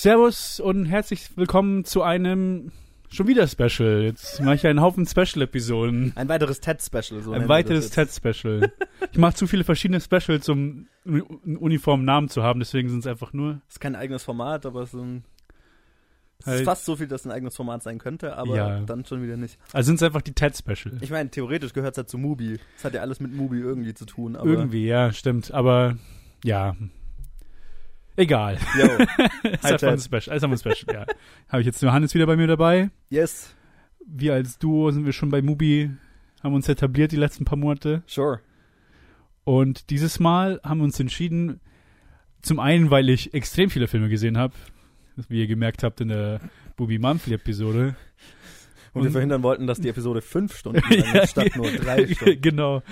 Servus und herzlich willkommen zu einem schon wieder Special. Jetzt mache ich einen Haufen Special-Episoden. Ein weiteres TED-Special. So Ein weiteres TED-Special. ich mache zu viele verschiedene Specials, um einen uniformen Namen zu haben, deswegen sind es einfach nur. Das ist kein eigenes Format, aber so ein. Es Halt- ist fast so viel, dass ein eigenes Format sein könnte, aber Ja. dann schon wieder nicht. Also sind es einfach die TED-Special. Ich meine, theoretisch gehört es ja zu Mubi. Es hat ja alles mit Mubi irgendwie zu tun, aber. Irgendwie, ja, stimmt. Aber ja. Egal. Yo. ist Hi, einfach ein. Special. Ist ein Special, ja. Habe ich jetzt Johannes wieder bei mir dabei. Yes, Wir als Duo sind wir schon bei Mubi, haben uns etabliert die letzten paar Monate. sure. Und dieses Mal haben wir uns entschieden, zum einen, weil ich extrem viele Filme gesehen habe, wie ihr gemerkt habt in der Bubi Monthly-Episode. Und, wir Und- verhindern wollten, dass die Episode fünf Stunden lang statt nur drei Stunden. genau.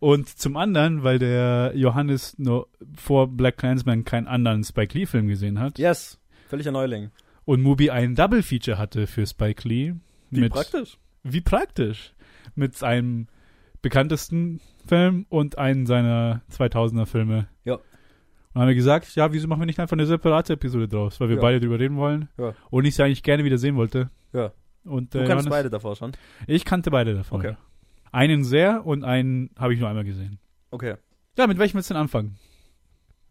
Und zum anderen, weil der Johannes nur vor Black Clansman keinen anderen Spike Lee-Film gesehen hat. Yes, völliger Neuling. Und Mubi ein Double-Feature hatte für Spike Lee. Wie mit, praktisch. Wie praktisch. Mit seinem bekanntesten Film und einen seiner 2000er Filme. Ja. Und dann haben wir gesagt, ja, wieso machen wir nicht einfach eine separate Episode draus? Weil wir Ja. beide drüber reden wollen. Ja. Und ich sie eigentlich gerne wieder sehen wollte. Ja. Und, Du äh, kannst Johannes- beide davor schon. Ich kannte beide davon. Okay. Einen sehr und einen habe ich nur einmal gesehen. Okay. Ja, mit welchem willst du denn anfangen?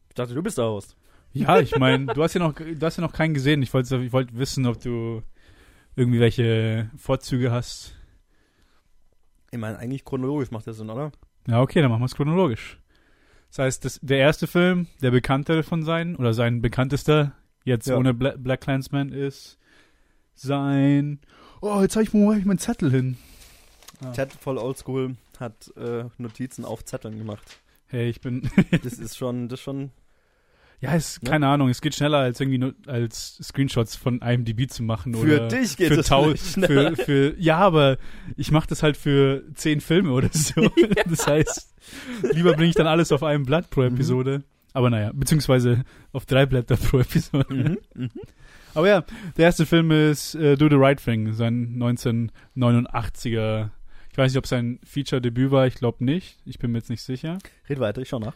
Ich dachte, du bist der Host. Ja, ich meine, du hast ja noch, du hast ja noch keinen gesehen. Ich wollte, ich wollte wissen, ob du irgendwie welche Vorzüge hast. Ich meine, eigentlich chronologisch macht das Sinn, oder? Ja, okay, dann machen wir es chronologisch. Das heißt, das, der erste Film, der bekanntere von seinen, oder sein bekanntester, jetzt Ja. ohne Bla Black Clansman, ist sein. Oh, jetzt habe ich, wo hab ich meinen Zettel hin. Ah. Ted, voll oldschool, hat äh, Notizen auf Zetteln gemacht. Hey, ich bin. Das ist schon, das ist schon ja, es, Ja. keine Ahnung, es geht schneller als irgendwie nur als Screenshots von IMDb zu machen. Für oder dich geht für, tau- schneller. für, für Ja, aber ich mache das halt für zehn Filme oder so. Das heißt, lieber bringe ich dann alles auf einem Blatt pro Mhm. Episode. Aber naja, beziehungsweise auf drei Blätter pro Episode. Mhm, mhm. Aber ja, der erste Film ist äh, Do the Right Thing, sein 1989er. Ich weiß nicht, ob sein Feature-Debüt war, ich glaube nicht. Ich bin mir jetzt nicht sicher. Red weiter, ich schau nach.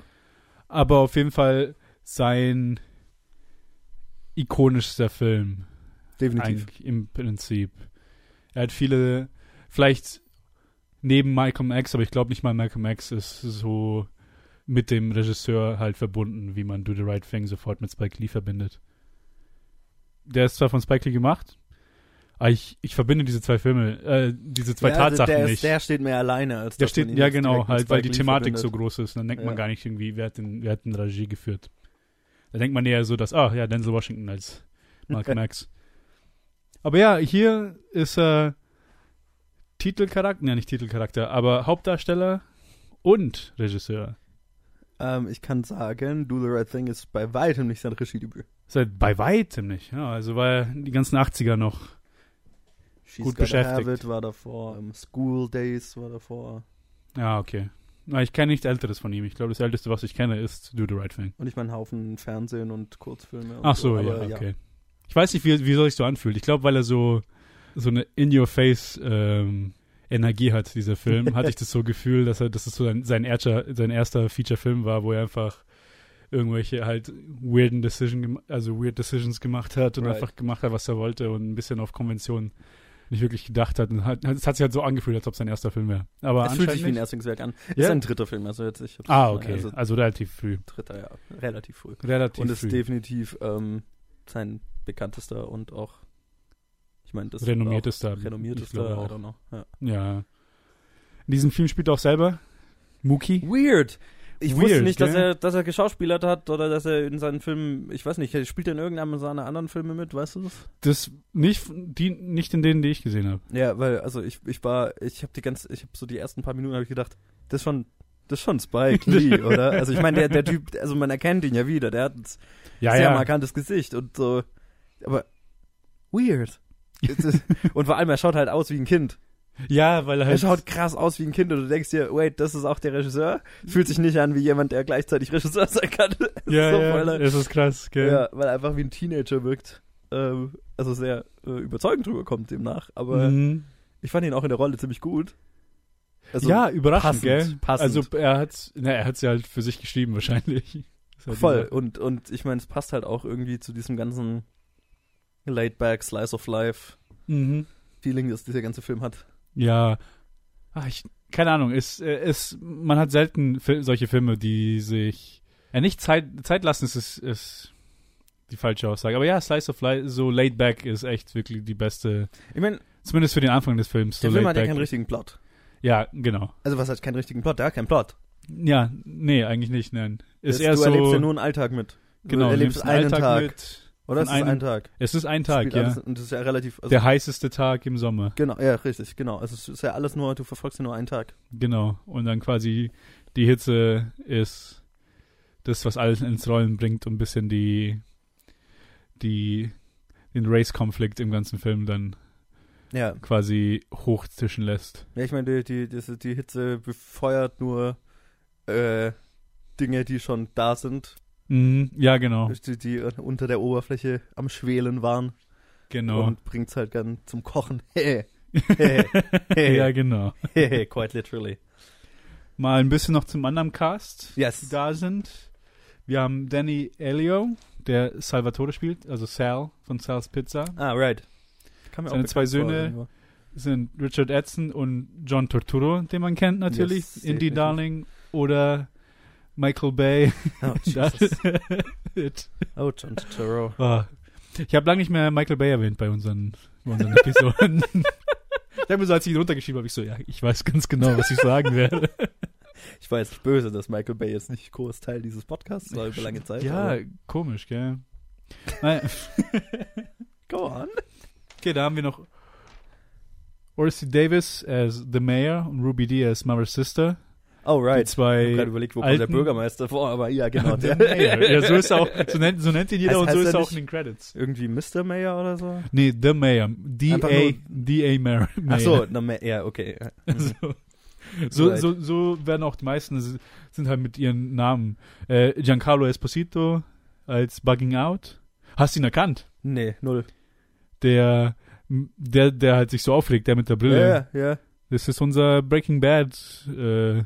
Aber auf jeden Fall sein ikonischster Film. Definitiv. Im Prinzip. Er hat viele, vielleicht neben Malcolm X, aber ich glaube nicht mal Malcolm X ist so mit dem Regisseur halt verbunden, wie man Do the Right Thing sofort mit Spike Lee verbindet. Der ist zwar von Spike Lee gemacht, aber ich, ich verbinde diese zwei Filme, äh, diese zwei Ja, Tatsachen der, nicht. Ist, der steht mehr alleine als Der man steht, ja genau, halt, weil die Lee Thematik so verbindet. groß ist. Dann denkt man Ja. gar nicht irgendwie, wer hat den, wer hat den Regie geführt. Da denkt man eher so, dass, ah ja, Denzel Washington als Malcolm X. Aber ja, hier ist er Titelcharakter, ja nicht Titelcharakter, aber Hauptdarsteller und Regisseur. Ähm, ich kann sagen, Do the Right Thing ist bei weitem nicht sein Regiedebüt. Seit bei weitem nicht, ja. Also war er die ganzen 80er noch. She's Gut beschäftigt. Have It war davor, ähm, School Days war davor. Ja, okay. Na, ich kenne nichts Älteres von ihm. Ich glaube, das Älteste, was ich kenne, ist Do the Right Thing. Und ich meine Haufen Fernsehen und Kurzfilme. Und Ach so, aber ja, okay. Ich weiß nicht, wie, wie soll ich so anfühlen. Ich glaube, weil er so, so eine In-Your-Face ähm, Energie hat, dieser Film, hatte ich das so Gefühl, dass er, dass es so sein, sein, erster, sein erster Feature-Film war, wo er einfach irgendwelche halt weirden Decision, also weird Decisions gemacht hat und Right. einfach gemacht hat, was er wollte und ein bisschen auf Konvention nicht wirklich gedacht hat. Und hat es hat sich halt so angefühlt, als ob es sein erster Film wäre. Aber Es fühlt sich wie ein. Erstlingswerk an. Ja? Ist ein dritter Film, also jetzt ich Ah, okay. Also Also, relativ früh. dritter, ja, relativ früh. Relativ und ist früh. definitiv ähm, sein bekanntester und auch, ich meine, das Renommiertester, auch ich renommiertester, glaube I auch. don't know. Ja. Ja. In diesem Film spielt er auch selber Mookie. Weird. Ich Weird, wusste nicht, dass gell? er, dass er geschauspielert hat oder dass er in seinen Filmen, ich weiß nicht, spielt er in irgendeinem seiner anderen Filme mit, weißt du das? Das nicht, die, nicht in denen, die ich gesehen habe. Ja, weil, also ich, ich war, ich habe die ganz, ich habe so die ersten paar Minuten habe ich gedacht, das ist schon, das ist schon Spike Lee, oder? Also ich meine, der, der Typ, also man erkennt ihn ja wieder, der hat ein Ja, sehr ja. markantes Gesicht und so, aber weird. Und vor allem, er schaut halt aus wie ein Kind. Ja, weil er Er halt. schaut krass aus wie ein Kind und du denkst dir, wait, das ist auch der Regisseur? Fühlt sich nicht an wie jemand, der gleichzeitig Regisseur sein kann. Ja, so ja, das ist krass, gell? ja, weil er einfach wie ein Teenager wirkt. Ähm, also sehr äh, überzeugend drüber kommt demnach. Aber Mhm. ich fand ihn auch in der Rolle ziemlich gut. Also, ja, überraschend, passend, gell? passend. Also er hat, na, er hat sie halt für sich geschrieben wahrscheinlich. Voll. Und, und ich meine, es passt halt auch irgendwie zu diesem ganzen laid back, slice of life Mhm. Feeling, das dieser ganze Film hat. Ja. Ach, ich, keine Ahnung, es, äh, es, man hat selten Fil solche Filme, die sich, ja, nicht Zeit, Zeit lassen, ist, ist, ist die falsche Aussage. Aber ja, Slice of Life, so laid back ist echt wirklich die beste, Ich meine, zumindest für den Anfang des Films. So der Film laid hat ja keinen richtigen Plot. Ja, genau. Also was heißt keinen richtigen Plot? Der hat keinen Plot. Ja, nee, eigentlich nicht, nein. Ist Das- eher du so, erlebst ja nur einen Alltag mit. genau, du erlebst nimmst einen Alltag Tag. mit. Oder es ist einem- ein Tag. Es ist ein Tag, ja. alles- und das ist ja relativ. Also, Der heißeste Tag im Sommer. genau, ja, richtig, genau. Also es ist ja alles nur, du verfolgst ja nur einen Tag. Genau. Und dann quasi die Hitze ist das, was alles ins Rollen bringt und ein bisschen die, die, den Race-Konflikt im ganzen Film dann Ja. quasi hochzischen lässt. Ja, ich meine, die, die, das, die Hitze befeuert nur äh, Dinge, die schon da sind, Mhm. Ja, genau. die, die unter der Oberfläche am Schwelen waren Genau. und bringt's halt dann zum Kochen. Hey, hey, hey, ja, genau. hey, quite literally. Mal ein bisschen noch zum anderen Cast, Yes. die da sind. Wir haben Danny Elio, der Salvatore spielt, also Sal von Sal's Pizza. Ah, right. Seine zwei vor, Söhne irgendwo. sind Richard Edson und John Torturo, den man kennt natürlich, Yes, Indie. Darling oder Michael Bay. Oh, Jesus. oh John Turturro. Ah. Ich habe lange nicht mehr Michael Bay erwähnt bei unseren, bei unseren Episoden. ich habe mir so, als ich ihn runtergeschrieben habe, ich so, ja, ich weiß ganz genau, was ich sagen werde. Ich war jetzt böse, dass Michael Bay jetzt nicht Großteil dieses Podcasts war über lange Zeit. ja, aber- komisch, gell? Naja, go on. okay, da haben wir noch Orsi Davis as The Mayor und Ruby Dee as Mother's Sister. Oh, Die right. Ich habe zwei gerade überlegt, wo kommt der Bürgermeister vor, aber ja, genau. Der. Mayor. Ja, so ist auch, so nennt, so nennt ihn jeder Heißt- und so heißt ist er auch in den Credits. Irgendwie Mr. Mayor oder so? Nee, The Mayor. D.A. D.A. Mayor. Ach so, na, Ma- ja, okay. so, so, Right. so, so werden auch die meisten, sind halt mit ihren Namen. Äh, Giancarlo Esposito als Bugging Out. Hast du ihn erkannt? Nee, null. Der, der, der halt sich so aufregt, der mit der Brille. Ja, ja. Das ist unser Breaking Bad. Äh,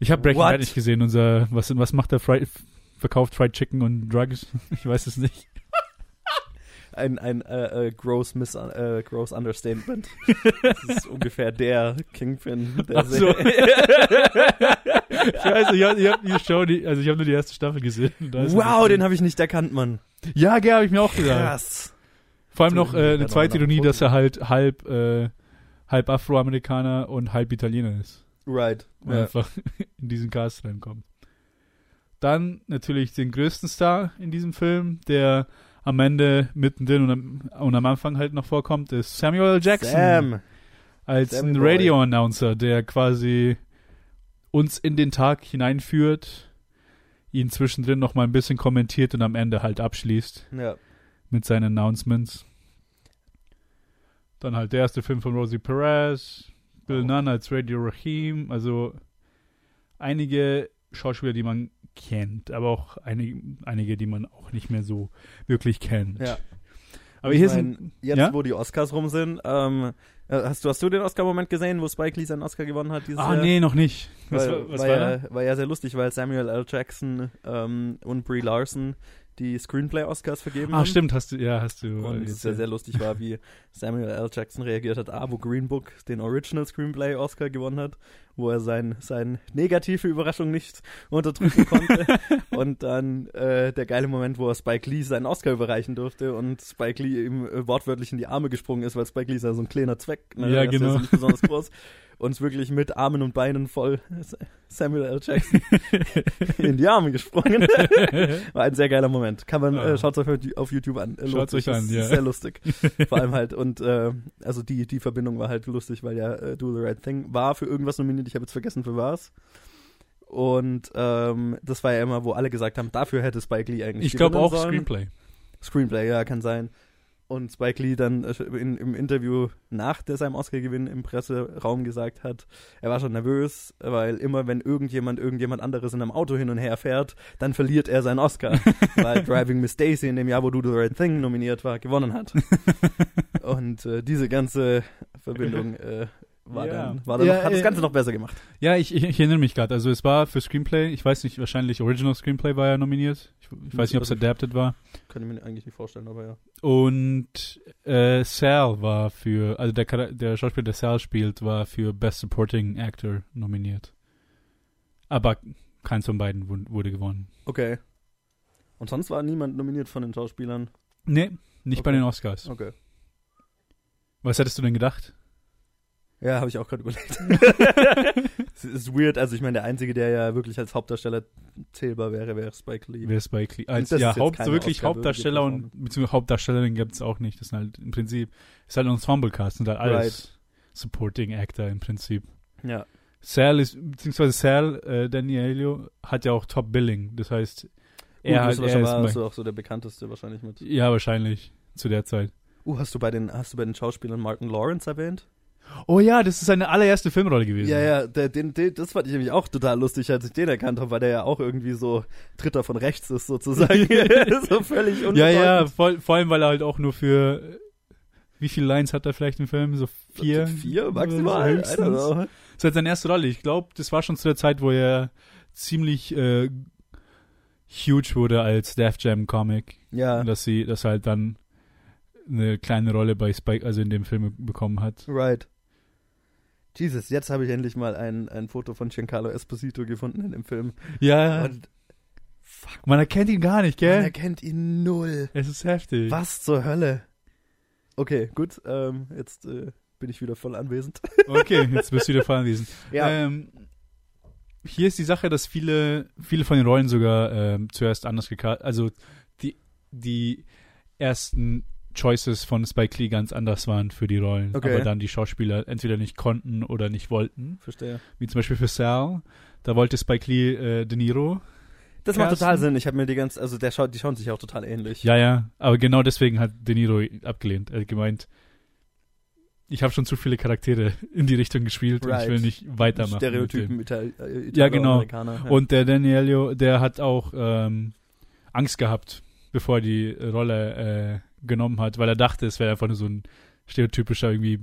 ich habe Breaking What? Bad nicht gesehen. Unser, was, was macht der? Fried, verkauft Fried Chicken und Drugs? Ich weiß es nicht. Ein, ein äh, äh, gross, miss, äh, gross Understatement. das ist ungefähr der Kingpin. Der Ach so. Ich weiß, ich habe hab die Show, die, also ich habe nur die erste Staffel gesehen. Wow, den habe ich nicht erkannt, Mann. Ja, gell, habe ich mir auch gedacht. Krass. Vor allem noch äh, eine zweite Ironie, dass er halt halb, äh, halb Afroamerikaner und halb Italiener ist. Right. Und Ja. einfach in diesen Cast reinkommt. Dann natürlich den größten Star in diesem Film, der am Ende mittendrin und am, und am Anfang halt noch vorkommt, ist Samuel L. Jackson. Sam. als Sammy ein. Radio-Announcer, der quasi uns in den Tag hineinführt, ihn zwischendrin noch mal ein bisschen kommentiert und am Ende halt abschließt Ja. mit seinen Announcements. Dann halt der erste Film von Rosie Perez, Bill Oh. Nunn als Radio Rahim, also einige Schauspieler, die man kennt, aber auch einige, einige die man auch nicht mehr so wirklich kennt. Ja. Aber Ich hier mein, sind Jetzt, ja? wo die Oscars rum sind, ähm, äh, hast, du, hast du den Oscar-Moment gesehen, wo Spike Lee seinen Oscar gewonnen hat dieses Ah, Jahr? nee, noch nicht. Was, weil, war- was war, war ja, war ja sehr lustig, weil Samuel L. Jackson ähm, und Brie Larson die Screenplay-Oscars vergeben Ah, haben. stimmt, hast du, ja, hast du. Und es sehr, sehr lustig war, wie Samuel L. Jackson reagiert hat, ah, wo Green Book den Original Screenplay Oscar gewonnen hat, wo er sein, sein negative Überraschung nicht unterdrücken konnte. und dann äh, der geile Moment, wo er Spike Lee seinen Oscar überreichen durfte und Spike Lee ihm äh, wortwörtlich in die Arme gesprungen ist, weil Spike Lee ist ja so ein kleiner Zweck, ne? Ja, Er ist genau. so nicht besonders groß. Und wirklich mit Armen und Beinen voll Samuel L. Jackson in die Arme gesprungen. War ein sehr geiler Moment. Kann man, Ah. äh, schaut euch auf YouTube an. Äh, sich. euch an, ja. Sehr lustig. Vor allem halt, und äh, also die, die Verbindung war halt lustig, weil ja äh, Do the Right Thing war für irgendwas nominiert, ich habe jetzt vergessen für was. Und ähm, das war ja immer, wo alle gesagt haben, dafür hätte Spike Lee eigentlich Ich glaube auch sollen. Screenplay. Screenplay, ja, kann sein. Und Spike Lee dann in, im Interview nach der, seinem Oscar-Gewinn im Presseraum gesagt hat, er war schon nervös, weil immer wenn irgendjemand irgendjemand anderes in einem Auto hin und her fährt, dann verliert er seinen Oscar, weil Driving Miss Daisy in dem Jahr, wo Do the Right Thing nominiert war, gewonnen hat. Und äh, diese ganze Verbindung äh, war Ja. dann, war dann Ja, noch, hat das äh, Ganze noch besser gemacht. Ja, ich, ich, ich erinnere mich gerade. Also es war für Screenplay, ich weiß nicht, wahrscheinlich Original Screenplay war ja nominiert. Ich, ich weiß nicht, ob es adapted war. Kann ich mir eigentlich nicht vorstellen, aber ja. Und äh, Sal war für, also der, der Schauspieler, der Sal spielt, war für Best Supporting Actor nominiert. Aber keins von beiden wurde gewonnen. Okay. Und sonst war niemand nominiert von den Schauspielern. Nee, nicht bei Okay. den Oscars. Okay. Was hättest du denn gedacht? Ja, habe ich auch gerade überlegt. Es ist weird, also ich meine, der Einzige, der ja wirklich als Hauptdarsteller zählbar wäre, wäre Spike Lee. Ist bei Cle Als, ja, ist Haupt, wirklich Oscar-würdige Hauptdarsteller und beziehungsweise Hauptdarstellerin gibt es auch nicht. Das sind halt im Prinzip, ist halt ein Ensemble-Cast, sind halt alles Supporting Actor im Prinzip. Ja. Sal ist, beziehungsweise Sal, äh, Danielio, hat ja auch Top Billing. Das heißt, er, hat, das er war ist so auch so der bekannteste wahrscheinlich mit. Ja, wahrscheinlich. Zu der Zeit. Uh, hast du bei den, hast du bei den Schauspielern Martin Lawrence erwähnt? Oh ja, das ist seine allererste Filmrolle gewesen. Ja, ja, der, den, den, das fand ich nämlich auch total lustig, als ich den erkannt habe, weil der ja auch irgendwie so Dritter von rechts ist, sozusagen. so völlig Ja, unbedeutend. ja, vor, vor allem, weil er halt auch nur für. Wie viele Lines hat er vielleicht im Film? So vier? Vier maximal? Das ist halt seine erste Rolle. Ich glaube, das war schon zu der Zeit, wo er ziemlich äh, huge wurde als Def Jam Comic. Ja, Und dass sie, dass er halt dann eine kleine Rolle bei Spike, also in dem Film bekommen hat. right. Jesus, jetzt habe ich endlich mal ein, ein Foto von Giancarlo Esposito gefunden in dem Film. Ja, Und man erkennt ihn gar nicht, man gell? erkennt ihn null. Es ist heftig. Was zur Hölle? Okay, gut, ähm, jetzt äh, bin ich wieder voll anwesend. Okay, jetzt bist du wieder voll anwesend. Ja. Ähm, hier ist die Sache, dass viele, viele von den Rollen sogar ähm, zuerst anders gecastet, also die, die ersten Choices von Spike Lee ganz anders waren für die Rollen, Okay. aber dann die Schauspieler entweder nicht konnten oder nicht wollten. Verstehe. Wie zum Beispiel für Sal, da wollte Spike Lee äh, De Niro. Das macht Carsten? total Sinn. Ich habe mir die ganz, also der schaut, die schauen sich auch total ähnlich. Ja, ja, aber genau deswegen hat De Niro abgelehnt. Er hat gemeint, ich habe schon zu viele Charaktere in die Richtung gespielt und Right. ich will nicht weitermachen. Stereotypen Ital äh, Ja, genau. Italo-Amerikaner, Und der Danielio, der hat auch ähm, Angst gehabt, bevor er die Rolle äh, genommen hat, weil er dachte, es wäre einfach nur so ein stereotypischer irgendwie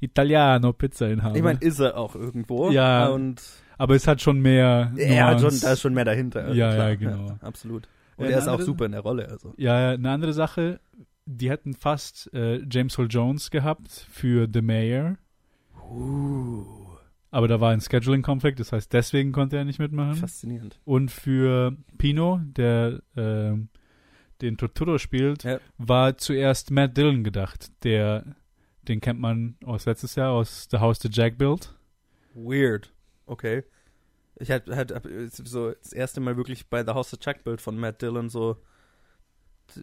Italiano Pizzainhaber. ich meine, ist er auch irgendwo. Ja. Und aber es hat schon mehr. hat schon, da ist schon mehr dahinter. Ja, klar. ja, genau. absolut. Und Ja, er ist eine auch andere- super in der Rolle. Also. Ja, eine andere Sache, die hätten fast äh, James Earl Jones gehabt für The Mayor, Uh, aber da war ein Scheduling-Konflikt, das heißt, deswegen konnte er nicht mitmachen. faszinierend. Und für Pino, der ähm, den Totoro spielt, Ja. war zuerst Matt Dillon gedacht. Der, den kennt man aus letztes Jahr aus The House the Jack Built. Weird. Okay. Ich hatte halt, so das erste Mal wirklich bei The House of Chuck Bild von Matt Dillon so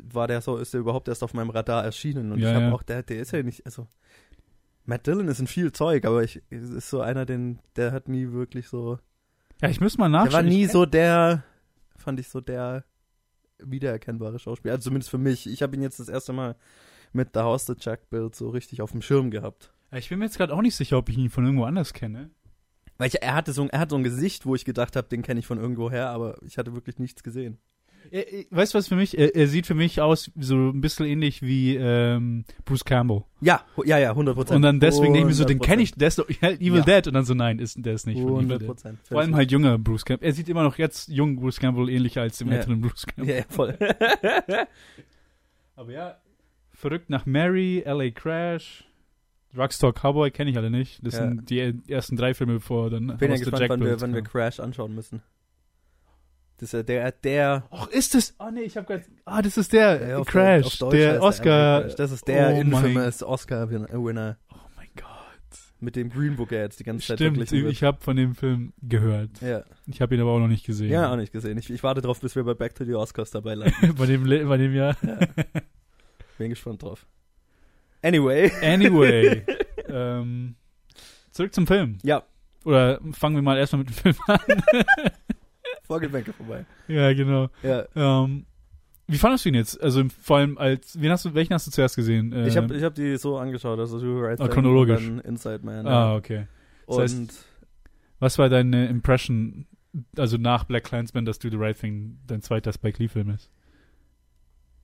war der so, ist der überhaupt erst auf meinem Radar erschienen und Ja, ich habe ja. auch, der, der ist ja nicht, also Matt Dillon ist in viel Zeug, aber ich ist so einer, den, der hat nie wirklich so, Ja, ich müsste mal nachschauen. der war nie so der, fand ich so der wiedererkennbare Schauspieler, also zumindest für mich. Ich habe ihn jetzt das erste Mal mit The House of Chuck Bild so richtig auf dem Schirm gehabt. Ich bin mir jetzt gerade auch nicht sicher, ob ich ihn von irgendwo anders kenne. Weil ich, er hatte so, er hat so ein Gesicht, wo ich gedacht habe, den kenne ich von irgendwo her, aber ich hatte wirklich nichts gesehen. Er, er, weißt du was für mich? Er, er sieht für mich aus so ein bisschen ähnlich wie ähm, Bruce Campbell. Ja, ja, ja, 100 Prozent. Und dann deswegen denke ich mir so, den kenne ich, der ist doch Evil Ja. Dead. Und dann so, nein, ist, der ist nicht von Evil 100 Dead. Prozent. Vor allem halt junger Bruce Campbell. Er sieht immer noch jetzt jung Bruce Campbell ähnlicher als dem Ja. älteren Bruce Campbell. Ja, ja, voll. Aber ja, verrückt nach Mary, LA Crash, Rockstar Cowboy kenne ich alle nicht. Das Ja. sind die ersten drei Filme, bevor dann Bin ja gespannt, wann wir, wann wir. Crash anschauen müssen. Das ist ja der, der, Och, ist das? Oh nee, ich habe gerade. Ah, das ist der Ja, auf Crash, auf Deutsch der er Oscar. Crash. Das ist der Oh mein- infamous Oscar-Winner, Oh mein Gott. mit dem Green Book er jetzt die ganze Zeit Stimmt, verglichen wird. ich habe von dem Film gehört. Ja, Ich habe ihn aber auch noch nicht gesehen. ja, auch nicht gesehen. Ich, ich warte drauf, bis wir bei Back to the Oscars dabei landen. bei dem, bei dem Jahr. Bin gespannt drauf. Anyway. Anyway, ähm, zurück zum Film. Ja, Oder fangen wir mal erstmal mit dem Film an. Vogelbänke vorbei. ja, genau. Ja. Ähm, wie fandest du ihn jetzt? Also vor allem als, wen hast du, welchen hast du zuerst gesehen? Ich habe ich hab die so angeschaut, also Do the Right Ah, Thing chronologisch. und dann Inside Man. ah, okay. das heißt- Und Was war deine Impression, also nach Black Clansman, dass Do the Right Thing dein zweiter Spike Lee-Film ist?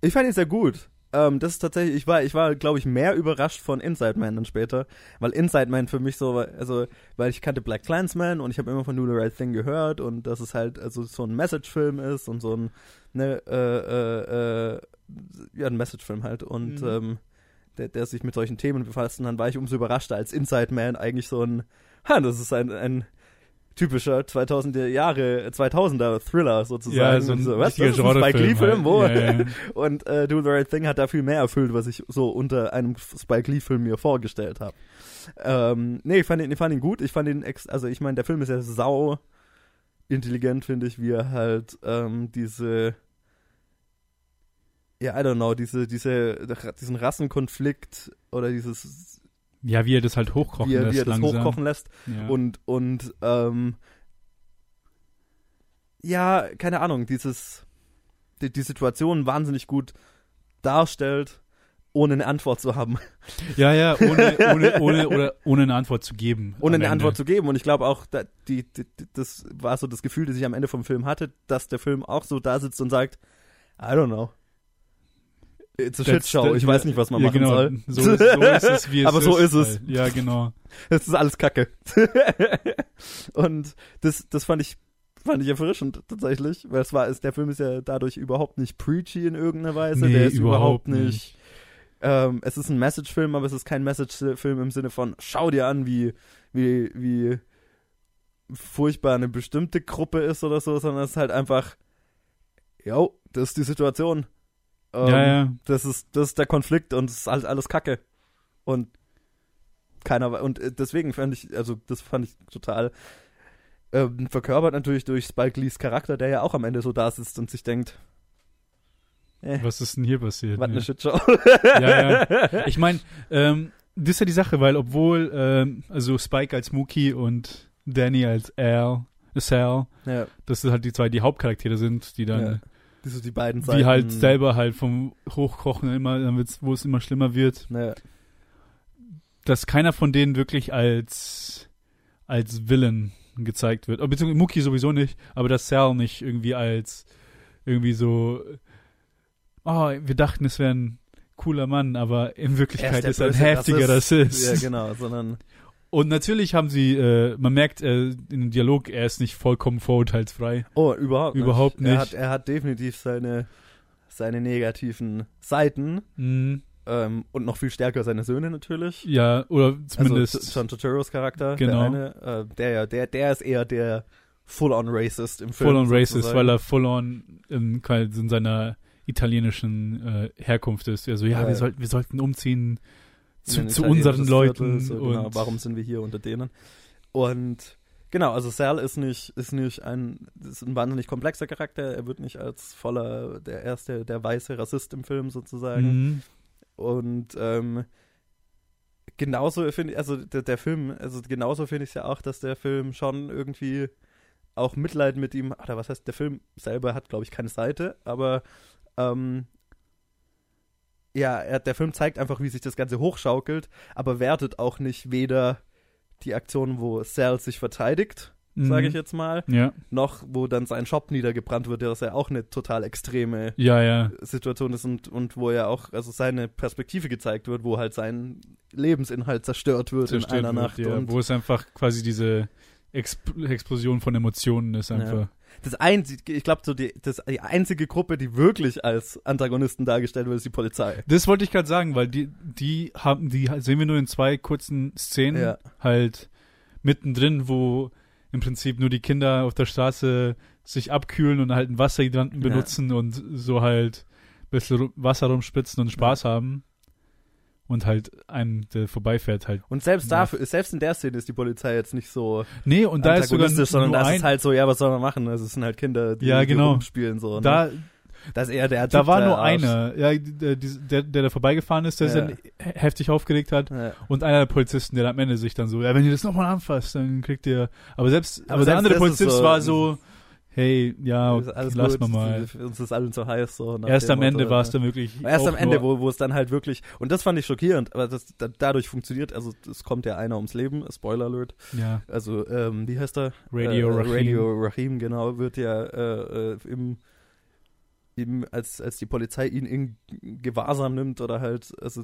ich fand ihn sehr gut. Ähm, das ist tatsächlich, ich war, ich war, glaube ich, mehr überrascht von Inside Man dann später, weil Inside Man für mich so, war- also, weil ich kannte Black Clansman und ich habe immer von Do the Right Thing gehört und dass es halt also so ein Message-Film ist und so ein, ne, äh, äh, äh, ja, ein Message-Film halt und Mhm. ähm, der, der sich mit solchen Themen befasst und dann war ich umso überraschter, als Inside Man eigentlich so ein, ha, das ist ein, ein typischer 2000er Jahre, 2000er Thriller sozusagen. Ja, so ein so, was, das ist ein Spike Lee-Film, wo? halt. Ja, ja. Und äh, Do the Right Thing hat da viel mehr erfüllt, was ich so unter einem Spike Lee-Film mir vorgestellt habe. Ähm, nee, ich fand ihn, ich fand ihn gut. Ich fand ihn, ex also ich meine, der Film ist ja sau intelligent, finde ich, wie er halt ähm, diese, ja, I don't know, diese, diese, diesen Rassenkonflikt oder dieses, ja, wie er das halt hochkochen wie er, lässt wie er das langsam. hochkochen lässt Ja. und und ähm, ja, keine Ahnung, dieses die, die Situation wahnsinnig gut darstellt, ohne eine Antwort zu haben, ja, ja, ohne, ohne, ohne, oder ohne eine Antwort zu geben. ohne eine Ende. Antwort zu geben. Und ich glaube auch, da, die, die, die, das war so das Gefühl, das ich am Ende vom Film hatte, dass der Film auch so da sitzt und sagt, I don't know. It's a shit show. Ich weiß nicht, was man ja, machen genau. soll. So, ist- so ist es, wie es Aber so ist es. Halt. Ja, genau. Es ist alles Kacke. und das, das fand ich, fand ich erfrischend tatsächlich, weil es war, ist, der Film ist ja dadurch überhaupt nicht preachy in irgendeiner Weise. Nee, der ist überhaupt überhaupt nicht. Ähm, es ist ein Message-Film, aber es ist kein Message-Film im Sinne von, schau dir an, wie, wie, wie furchtbar eine bestimmte Gruppe ist oder so, sondern es ist halt einfach, yo, das ist die Situation. Ähm, ja, ja. das ist, das ist der Konflikt und es ist halt alles Kacke. Und keiner, und äh, deswegen fand ich, also das fand ich total ähm, verkörpert natürlich durch Spike Lees Charakter, der ja auch am Ende so da sitzt und sich denkt, äh, Was ist denn hier passiert? was ja. eine Shitshow. Ja, Ich meine, ähm, das ist ja die Sache, weil obwohl, ähm, also Spike als Mookie und Danny als Al, Sal, ja, das sind halt die zwei, die Hauptcharaktere sind, die dann, ja. Das sind die beiden Seiten. die halt selber halt vom Hochkochen immer, dann wird's, wo es immer schlimmer wird, Ja, dass keiner von denen wirklich als, als Villain gezeigt wird. Oh, Beziehungsweise Mookie sowieso nicht, aber dass Sal nicht irgendwie als, irgendwie so, oh, wir dachten, es wäre ein cooler Mann, aber in Wirklichkeit ist er ein heftiger Rassist. ja, genau, sondern Und natürlich haben sie, äh, man merkt äh, in dem Dialog, er ist nicht vollkommen vorurteilsfrei. oh, überhaupt nicht. Überhaupt Er nicht. hat, er hat definitiv seine, seine negativen Seiten Mhm. ähm, und noch viel stärker seine Söhne natürlich. Ja, oder zumindest. Also John Turturros Charakter, Genau. der eine, äh, der ja, der, der ist eher der Full-on Racist im Film. full on racist, sozusagen. weil er full on in, in seiner italienischen äh, Herkunft ist. Also ja, Ja, wir, sollten, wir sollten umziehen zu, zu unseren Leuten. Viertel, so, genau, warum sind wir hier unter denen? Und genau, also Sal ist nicht, ist nicht ein, ist ein wahnsinnig komplexer Charakter. Er wird nicht als voller, der erste, der weiße Rassist im Film sozusagen. Mhm. Und ähm, genauso finde ich, also der, der Film, also genauso finde ich es ja auch, dass der Film schon irgendwie auch Mitleid mit ihm, oder was heißt, der Film selber hat, glaube ich, keine Seite, aber ähm, ja, er, der Film zeigt einfach, wie sich das Ganze hochschaukelt, aber wertet auch nicht weder die Aktion, wo Sal sich verteidigt, sage Mhm. ich jetzt mal, Ja, noch wo dann sein Shop niedergebrannt wird, das ja auch eine total extreme ja, ja. Situation ist und, und wo ja auch, also seine Perspektive gezeigt wird, wo halt sein Lebensinhalt zerstört wird Zerstört in einer wird, Nacht. ja, und wo es einfach quasi diese Exp Explosion von Emotionen ist einfach. Das einzige, ich glaube, so die, das, die einzige Gruppe, die wirklich als Antagonisten dargestellt wird, ist die Polizei. Das wollte ich gerade sagen, weil die, die haben, die sehen wir nur in zwei kurzen Szenen Ja. halt mittendrin, wo im Prinzip nur die Kinder auf der Straße sich abkühlen und halt einen Wasserhydranten Ja. benutzen und so halt ein bisschen Wasser rumspritzen und Spaß haben. Und halt einem, der vorbeifährt, halt. Und selbst dafür, selbst in der Szene ist die Polizei jetzt nicht so Nee, und da ist sogar sondern nur da ist es halt so, ja, was soll man machen? Also, Es sind halt Kinder, die, Ja, genau. rumspielen so. Ne? da, das ist eher der da Typ, war der nur Arsch. einer, ja, der, der, der da vorbeigefahren ist, der Ja. sich dann he- heftig aufgeregt hat. Ja. Und einer der Polizisten, der am Ende sich dann so, ja, wenn ihr das nochmal anfasst, dann kriegt ihr. Aber selbst, aber, Aber der selbst andere das ist Polizist so- war so, hey, ja, okay, alles lass gut, mal. Uns ist allen zu heiß. So Erst am Ende war es dann wirklich. Erst am Ende, wo, wo es dann halt wirklich, und das fand ich schockierend, aber das, da, dadurch funktioniert, also es kommt ja einer ums Leben, Spoiler Alert, Ja, also ähm, wie heißt er? Radio äh, Rahim. Radio Rahim, genau, wird ja äh, äh, im ihm, als, als die Polizei ihn in Gewahrsam nimmt oder halt, also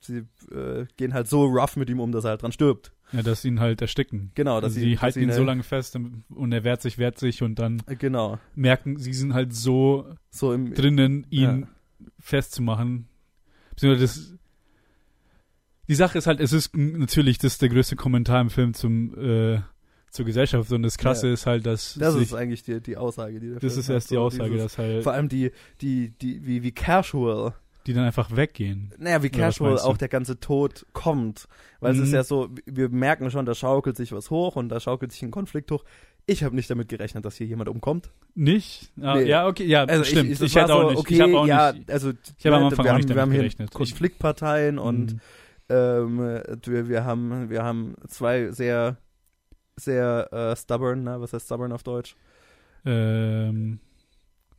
sie äh, gehen halt so rough mit ihm um, dass er halt dran stirbt. Ja, dass sie ihn halt ersticken. Genau, dass Also sie, sie dass halten sie ihn so lange fest und er wehrt sich, wehrt sich und dann Genau, merken, sie sind halt so so im, drinnen, ihn festzumachen. Beziehungsweise das, die Sache ist halt, es ist natürlich das ist der größte Kommentar im Film zum äh, zur Gesellschaft und das Krasse Ja. ist halt, dass das sich, ist eigentlich die, die Aussage, die der das Film ist erst die Aussage, dieses- dass halt Vor allem die, die, die, wie, wie casual die dann einfach weggehen. Naja, wie casual auch der ganze Tod kommt. Weil es Mhm. ist ja so, wir merken schon, da schaukelt sich was hoch und da schaukelt sich ein Konflikt hoch. Ich habe nicht damit gerechnet, dass hier jemand umkommt. Nicht? Ah, Nee. Ja, okay, ja, Also stimmt. ich, Ich, ich, hätte auch so, nicht. okay, ich habe auch ja, nicht. also Ich habe am ne, Anfang wir auch haben, nicht wir damit haben hier gerechnet. Ich- Konfliktparteien und Mhm. ähm, wir, wir haben wir haben zwei sehr sehr äh, stubborn, na, was heißt stubborn auf Deutsch? ähm, Äh,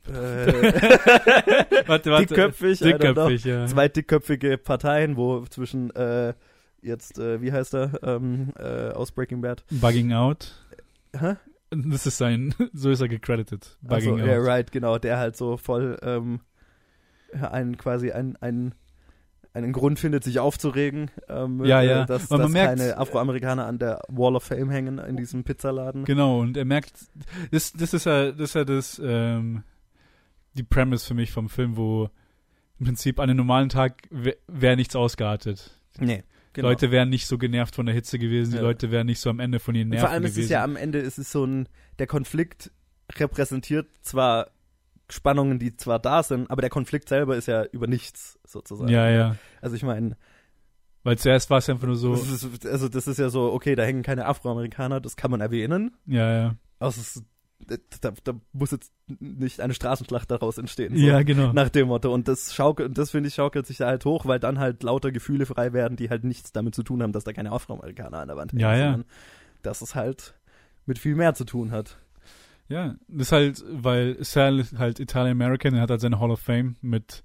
warte, warte. dickköpfig. Dickköpfig, ja. zwei dickköpfige Parteien, wo zwischen äh, jetzt, äh, wie heißt er, ähm, äh, aus Breaking Bad? Bugging out. Hä? Das ist sein, so ist er gecredited. Also, Bugging ja, out. right, genau, der halt so voll ähm, einen quasi einen, einen, einen Grund findet, sich aufzuregen, ähm, Ja, äh, ja. dass, Aber man dass merkt- keine Afroamerikaner an der Wall of Fame hängen in diesem Pizzaladen. Genau, und er merkt, das, das ist ja, das ist ja das, ähm, die Premise für mich vom Film, wo im Prinzip an einem normalen Tag wäre wär nichts ausgeartet. Nee, Die Leute wären nicht so genervt von der Hitze gewesen, die Ja. Leute wären nicht so am Ende von ihren Und Nerven vor allem ist gewesen. es ja am Ende, ist es so ein, der Konflikt repräsentiert zwar Spannungen, die zwar da sind, aber der Konflikt selber ist ja über nichts sozusagen. ja, ja. Also ich meine, Weil zuerst war es einfach nur so, das ist, also das ist ja so, okay, da hängen keine Afroamerikaner, das kann man erwähnen. ja, ja. Also es, da, da muss jetzt nicht eine Straßenschlacht daraus entstehen. So. Ja, genau. Nach dem Motto. Und das schaukelt, das finde ich, schaukelt sich da halt hoch, weil dann halt lauter Gefühle frei werden, die halt nichts damit zu tun haben, dass da keine Afroamerikaner an der Wand hängen, Ja, ja. sondern dass es halt mit viel mehr zu tun hat. Ja, das ist halt, weil Sal ist halt Italian American, er hat halt seine Hall of Fame mit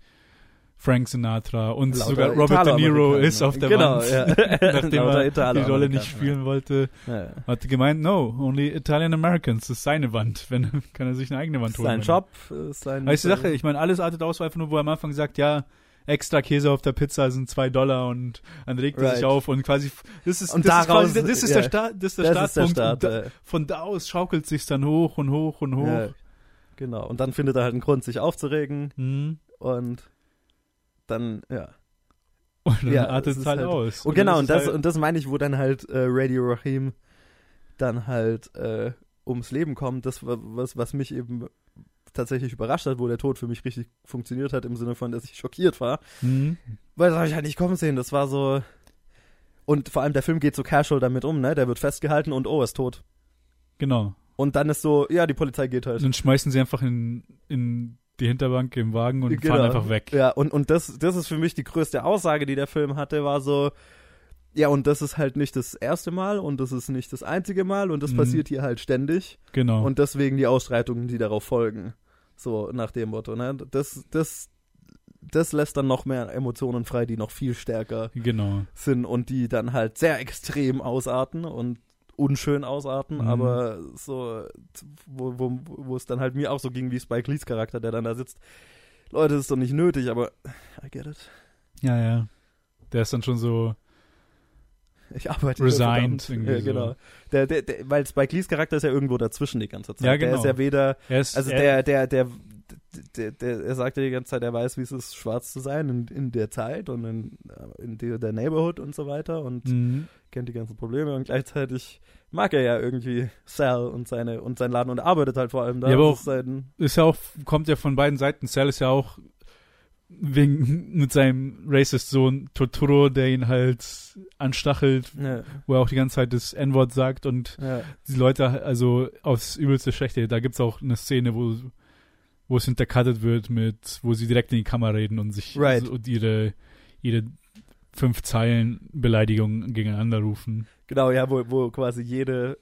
Frank Sinatra und Lauter sogar Robert De Niro ist auf der Genau, Wand, ja. nachdem er die Rolle nicht spielen wollte. Ja. Hat er gemeint, no, only Italian Americans, das ist seine Wand. Wenn, kann er sich eine eigene Wand holen. Sein Job, sein. Weißt du, Sache, ich meine, alles artet aus, einfach nur, wo er am Anfang sagt, ja, extra Käse auf der Pizza sind zwei Dollar und dann regt er Right. sich auf und quasi, das ist, Und das ist daraus- quasi, das ist ja. der Start, das ist der das ist der Startpunkt. Start. da, äh, von da aus schaukelt sich's dann hoch und hoch und hoch. ja, genau. Und dann findet er halt einen Grund, sich aufzuregen Mhm. und dann, ja. Und dann Ja, artet es halt, halt- aus. Und genau, und das, halt, und das meine ich, wo dann halt äh, Radio Rahim dann halt äh, ums Leben kommt. Das war was, was mich eben tatsächlich überrascht hat, wo der Tod für mich richtig funktioniert hat, im Sinne von, dass ich schockiert war. Mhm. Weil das habe ich halt nicht kommen sehen. Das war so. Und vor allem der Film geht so casual damit um, ne? Der wird festgehalten und oh, er ist tot. Genau. Und dann ist so, ja, die Polizei geht halt. Dann schmeißen sie einfach in, in die Hinterbank im Wagen und Genau. fahren einfach weg. Ja, und, und das, das ist für mich die größte Aussage, die der Film hatte, war so, ja, und das ist halt nicht das erste Mal und das ist nicht das einzige Mal und das Mhm. passiert hier halt ständig. Genau. Und deswegen die Ausschreitungen, die darauf folgen. So nach dem Motto, ne? Das, das, das lässt dann noch mehr Emotionen frei, die noch viel stärker genau. sind und die dann halt sehr extrem ausarten und unschön ausarten, Mhm. aber so, wo, wo, wo es dann halt mir auch so ging wie Spike Lees Charakter, der dann da sitzt. Leute, das ist doch nicht nötig, aber I get it. Ja, ja. Der ist dann schon so, Ich arbeite Resigned irgendwie Ja, so. genau. Der, der, der, weil Spike Lees Charakter ist ja irgendwo dazwischen die ganze Zeit. Ja, Der genau. ist ja weder er ist, Also er, der, der, der, der, der, er sagt ja die ganze Zeit, er weiß, wie es ist, schwarz zu sein in, in der Zeit und in, in der, der Neighborhood und so weiter und Mhm. kennt die ganzen Probleme und gleichzeitig mag er ja irgendwie Sal und seine und sein Laden und arbeitet halt vor allem da. Ja, aber ist sein, ist ja auch, kommt ja von beiden Seiten. Sal ist ja auch wegen, mit seinem Racist-Sohn Totoro, der ihn halt anstachelt, ja, wo er auch die ganze Zeit das N-Wort sagt und ja, die Leute, also aufs übelste Schlechte, da gibt's auch eine Szene, wo, wo es hintercuttet wird mit, wo sie direkt in die Kamera reden und sich Right. und ihre, ihre fünf Zeilen Beleidigungen gegeneinander rufen. genau, ja, wo, wo quasi jede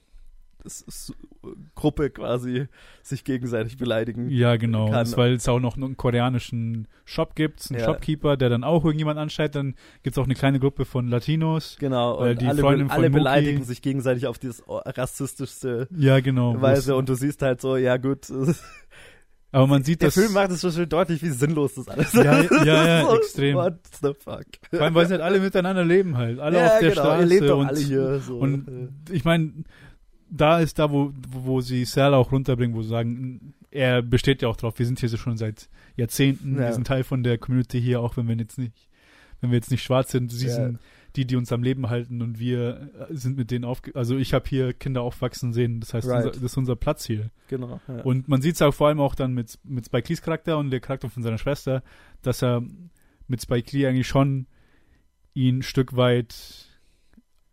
Gruppe quasi sich gegenseitig beleidigen. Ja, genau. Kann- Das, weil es auch noch einen koreanischen Shop gibt, einen Ja. Shopkeeper, der dann auch irgendjemand anschreit. Dann gibt's auch eine kleine Gruppe von Latinos. Genau, Weil die alle, Freundin alle von Mookie- beleidigen sich gegenseitig auf dieses rassistischste Ja, genau. Weise und du siehst halt so, ja gut, Aber man sieht Der das. Film macht es schon schön deutlich, wie sinnlos das alles Ja, ist. ja, ja, So, extrem. What the fuck? Vor allem, weil sie halt alle miteinander leben halt. Alle ja, auf der genau, Straße. ihr lebt doch und, alle hier. So. und ich meine, da ist da, wo, wo sie Sal auch runterbringen, wo sie sagen, er besteht ja auch drauf, wir sind hier so schon seit Jahrzehnten, Ja. wir sind Teil von der Community hier, auch wenn wir jetzt nicht, wenn wir jetzt nicht schwarz sind, sie Ja. sind die, die uns am Leben halten und wir äh, sind mit denen aufge... Also ich habe hier Kinder aufwachsen sehen, das heißt, Right. unser, das ist unser Platz hier. genau. Ja. Und man sieht es auch vor allem auch dann mit, mit Spike Lees Charakter und der Charakter von seiner Schwester, dass er mit Spike Lee eigentlich schon ihn ein Stück weit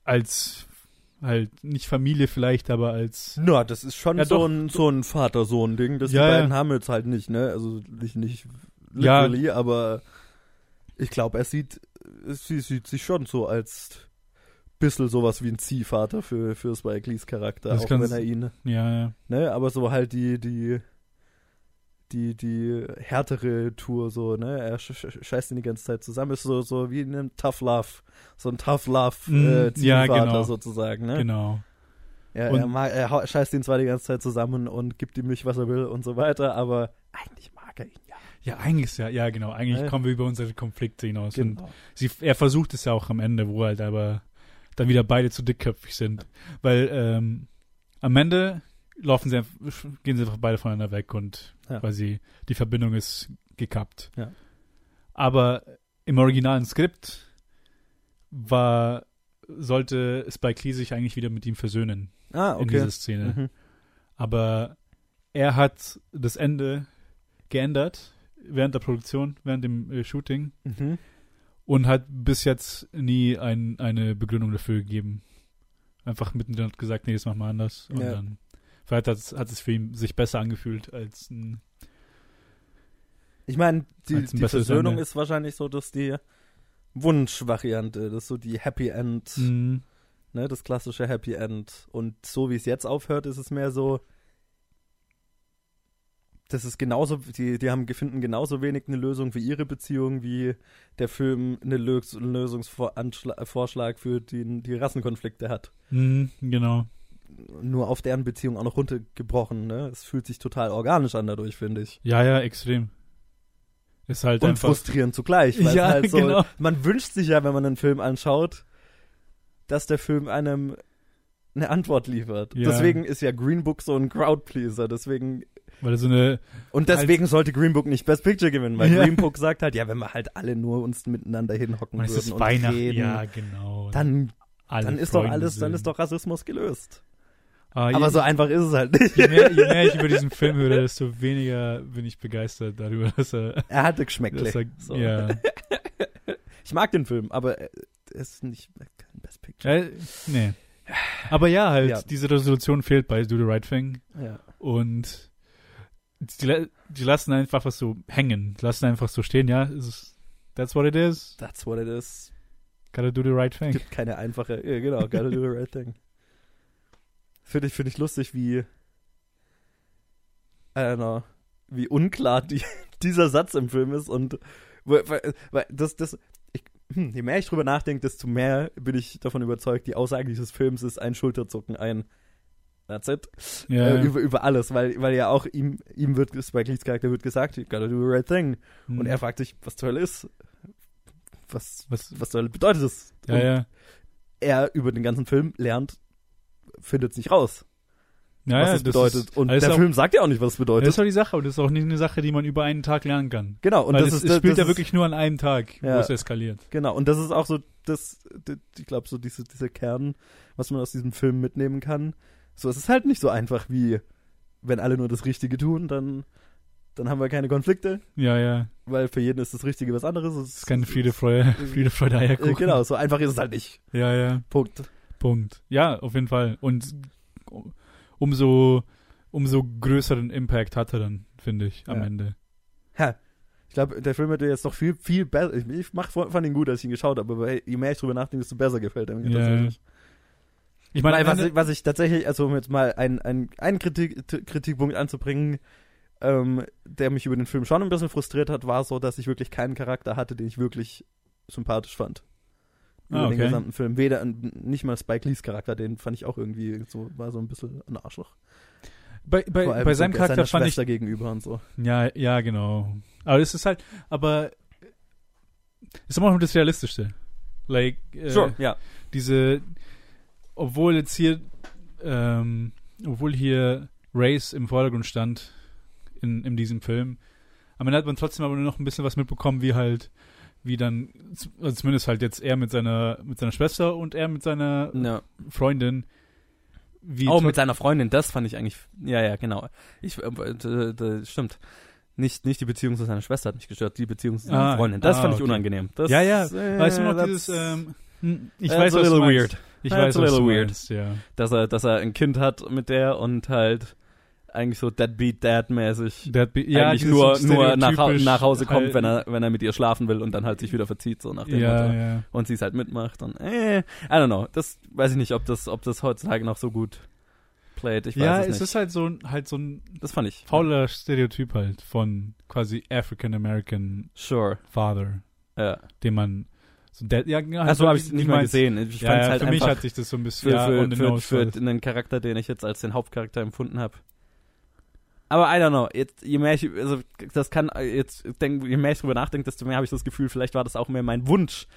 als halt nicht Familie vielleicht, aber als Na, das ist schon Ja, so, doch. ein, so ein Vater-Sohn-Ding. Das Ja, die ja. beiden haben jetzt halt nicht, ne? Also nicht, nicht Ja. literally, aber ich glaube, er sieht, sie sieht sich schon so als bisschen sowas wie ein Ziehvater für, für Spike Lees Charakter, Das auch wenn er ihn, ja, ja. ne? Aber so halt die, die, die, die härtere Tour, so, ne? Er sch sch scheißt ihn die ganze Zeit zusammen, ist so, so wie in einem Tough Love, so ein Tough Love Mhm, äh, ja, Ziehvater genau. sozusagen, ne? genau. Er, Und- er, mag, er scheißt ihn zwar die ganze Zeit zusammen und gibt ihm nicht, was er will und so weiter, aber eigentlich mag er ihn ja. Ja, eigentlich ist ja, ja genau, eigentlich Ja. kommen wir über unsere Konflikte hinaus. Und Genau. sie, er versucht es ja auch am Ende, wo halt aber dann wieder beide zu dickköpfig sind. Weil ähm, am Ende laufen sie gehen sie einfach beide voneinander weg und Ja. weil sie, die Verbindung ist gekappt. Ja. Aber im originalen Skript war, sollte Spike Lee sich eigentlich wieder mit ihm versöhnen Ah, in okay. dieser Szene. Mhm. Aber er hat das Ende geändert während der Produktion, während dem äh, Shooting Mhm. und hat bis jetzt nie ein, eine Begründung dafür gegeben. Einfach mittendrin gesagt, nee, das machen wir anders. Und Ja. dann vielleicht hat es, hat es für ihn sich besser angefühlt als ein Ich meine, die, die Versöhnung Ende. ist wahrscheinlich so, dass die Wunschvariante, das ist so die Happy End, Mhm. ne, das klassische Happy End. Und so wie es jetzt aufhört, ist es mehr so, das ist genauso, die, die haben finden genauso wenig eine Lösung für ihre Beziehung, wie der Film eine Lös Lösungsvorschlag für die, die Rassenkonflikte hat. Mhm, genau. Nur auf deren Beziehung auch noch runtergebrochen, ne? Es fühlt sich total organisch an dadurch, finde ich. Ja, ja, extrem. Ist halt Und einfach. frustrierend zugleich, weil Ja, halt so, genau. man wünscht sich ja, wenn man einen Film anschaut, dass der Film einem eine Antwort liefert. Ja. Deswegen ist ja Green Book so ein Crowdpleaser, deswegen Weil so eine. und deswegen sollte Green Book nicht Best Picture gewinnen, weil Ja. Green Book sagt halt, ja, wenn wir halt alle nur uns miteinander hinhocken Man, es würden ist und Weihnachten. reden, Ja, genau. dann, Alle dann ist doch alles, dann sind- ist doch Rassismus gelöst. Ah, Aber je, so einfach ist es halt nicht. je, mehr, je mehr ich über diesen Film höre, desto weniger bin ich begeistert darüber, dass er. Er hatte Geschmäckle. So. Ja. Ich mag den Film, aber er ist nicht kein Best Picture. Äh, nee. Aber ja, halt, Ja. diese Resolution fehlt bei Do the Right Thing. Ja. Und die, die lassen einfach was so hängen. Die lassen einfach so stehen, ja. ist- That's what it is. That's what it is. Gotta do the right thing. gibt keine einfache, ja, genau, gotta do the right thing. Finde ich, finde ich lustig, wie, I don't know, wie unklar die, dieser Satz im Film ist und, weil, weil- weil das, das, ich, hm, je mehr ich drüber nachdenke, desto mehr bin ich davon überzeugt, die Aussage dieses Films ist ein Schulterzucken, ein That's it. Ja, Äh, über, über alles, weil, weil ja auch ihm, ihm wird, Spike Lees Charakter wird gesagt, you gotta do the right thing. hm. Und er fragt sich, was zur Hölle ist? Was, was, was zur Hölle bedeutet das? ja, Und ja. er über den ganzen Film lernt, findet es nicht raus, Ja, was es das bedeutet. Ist, und das der auch, Film sagt ja auch nicht, was es Das bedeutet. ist doch die Sache, aber das ist auch nicht eine Sache, die man über einen Tag lernen kann. genau, und Weil das es, ist es spielt das ja ist- wirklich nur an einem Tag, Ja. wo es eskaliert. Genau, und das ist auch so das, das ich glaube, so diese, dieser Kern, was man aus diesem Film mitnehmen kann. So, es ist halt nicht so einfach wie, wenn alle nur das Richtige tun, dann, dann haben wir keine Konflikte, Ja, ja. weil für jeden ist das Richtige was anderes. Es ist keine Friede, Freude, Friede, Freude, Eierkuchen. genau, so einfach ist es halt nicht. Ja, ja. Punkt. Punkt. Ja, auf jeden Fall. Und umso, umso größeren Impact hat er dann, finde ich, am Ja. Ende. Ha. Ich glaube, der Film hätte jetzt noch viel, viel besser. Ich, ich mach, fand ihn gut, als ich ihn geschaut habe, aber je mehr ich drüber nachdenke, desto besser gefällt er mir Ja. tatsächlich. Ich meine, was, ich, was ich tatsächlich, also um jetzt mal einen, einen, einen Kritik, Kritikpunkt anzubringen, ähm, der mich über den Film schon ein bisschen frustriert hat, war so, dass ich wirklich keinen Charakter hatte, den ich wirklich sympathisch fand. Über Ah, den okay. gesamten Film. Weder, nicht mal Spike Lees Charakter, den fand ich auch irgendwie so, war so ein bisschen ein Arschloch. Bei, bei, bei seinem Charakter fand ich Schwester gegenüber und so. Ja, ja, genau. Aber es ist halt, aber ist immer noch das Realistischste. Like, äh, ja. diese, obwohl jetzt hier, ähm, obwohl hier Race im Vordergrund stand in, in diesem Film, am Ende hat man trotzdem aber nur noch ein bisschen was mitbekommen, wie halt, wie dann, also zumindest halt jetzt er mit seiner, mit seiner Schwester und er mit seiner ja. Freundin, wie Auch tro- mit seiner Freundin, das fand ich eigentlich, ja, ja, genau. Ich, äh, d- stimmt. Nicht, nicht die Beziehung zu seiner Schwester hat mich gestört, die Beziehung zu seiner Ah, Freundin. Das ah, fand ich okay. unangenehm. Das, ja, ja, äh, weißt du noch dieses, ähm, hm, ich weiß, was du meinst. weird. Ich That's weiß, a little weird. meinst, ja. Dass er, dass er ein Kind hat mit der und halt eigentlich so Deadbeat Dad-mäßig That be, ja, eigentlich nur, nur nach, nach Hause kommt, halt- wenn er, wenn er mit ihr schlafen will und dann halt sich wieder verzieht, so nach dem ja, Motto. ja. Und sie es halt mitmacht und äh, I don't know. Das weiß ich nicht, ob das, ob das heutzutage noch so gut played. Ich weiß Ja, es es nicht. ist halt so ein, halt so ein das fand ich. fauler Stereotyp halt von quasi African American Sure. Father, Ja. den man so der, ja, ja Also habe ich wie nicht mal gesehen. Ich Ja, ja, halt für mich hat sich das so ein bisschen für, ja, für, für, für war das. einen Charakter, den ich jetzt als den Hauptcharakter empfunden habe. Aber I don't know, jetzt, je mehr ich, also das kann, jetzt denk, je mehr ich drüber nachdenke, desto mehr habe ich das Gefühl, vielleicht war das auch mehr mein Wunsch,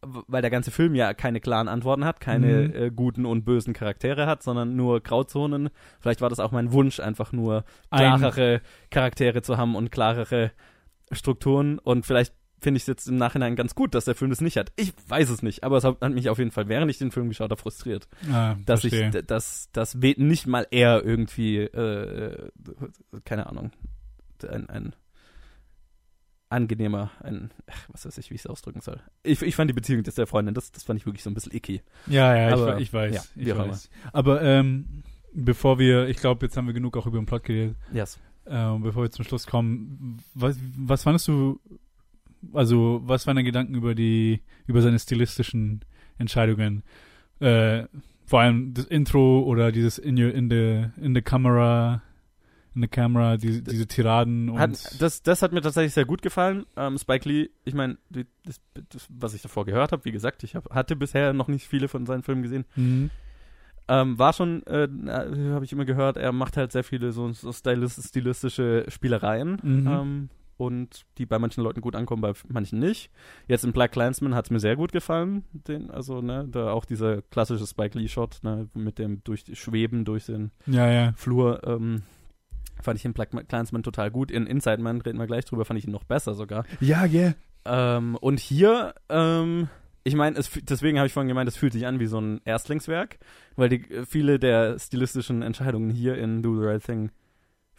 weil der ganze Film ja keine klaren Antworten hat, keine Mhm. äh, guten und bösen Charaktere hat, sondern nur Grauzonen. Vielleicht war das auch mein Wunsch, einfach nur Ein- klarere Charaktere zu haben und klarere Strukturen und vielleicht finde ich es jetzt im Nachhinein ganz gut, dass der Film das nicht hat. Ich weiß es nicht, aber es hat mich auf jeden Fall, während ich den Film geschaut habe, frustriert ah, dass verstehe. ich, dass, dass nicht mal er irgendwie, äh, keine Ahnung, ein, ein angenehmer, ein, ach, was weiß ich, wie ich es ausdrücken soll. Ich, ich fand die Beziehung des der Freundin, das, das fand ich wirklich so ein bisschen icky. ja, ja, aber- ich, ich weiß, ja, ich weiß. Aber ähm, bevor wir, ich glaube, jetzt haben wir genug auch über den Plot geredet. Yes. Ähm, bevor wir zum Schluss kommen, was, was fandest du, also was waren deine Gedanken über die, über seine stilistischen Entscheidungen? Äh, vor allem das Intro oder dieses in, your, in the in the camera, in the camera, diese, diese Tiraden und Hat, das, das hat mir tatsächlich sehr gut gefallen. Ähm, Spike Lee, ich meine, das, das, was ich davor gehört habe, wie gesagt, ich hab, hatte bisher noch nicht viele von seinen Filmen gesehen. Mhm. Ähm, war schon, äh, habe ich immer gehört, er macht halt sehr viele so, so stilistische Spielereien. Mhm. Ähm, und die bei manchen Leuten gut ankommen, bei manchen nicht. Jetzt in Black Clansman hat es mir sehr gut gefallen. Den, also, ne, da auch dieser klassische Spike Lee-Shot, ne, mit dem durch Schweben durch den ja, ja. Flur, ähm, fand ich in Black Clansman total gut. In Inside Man reden wir gleich drüber, fand ich ihn noch besser sogar. Ja, yeah. Ähm, und hier, ähm, ich meine, deswegen habe ich vorhin gemeint, es fühlt sich an wie so ein Erstlingswerk, weil die, äh, viele der stilistischen Entscheidungen hier in Do the Right Thing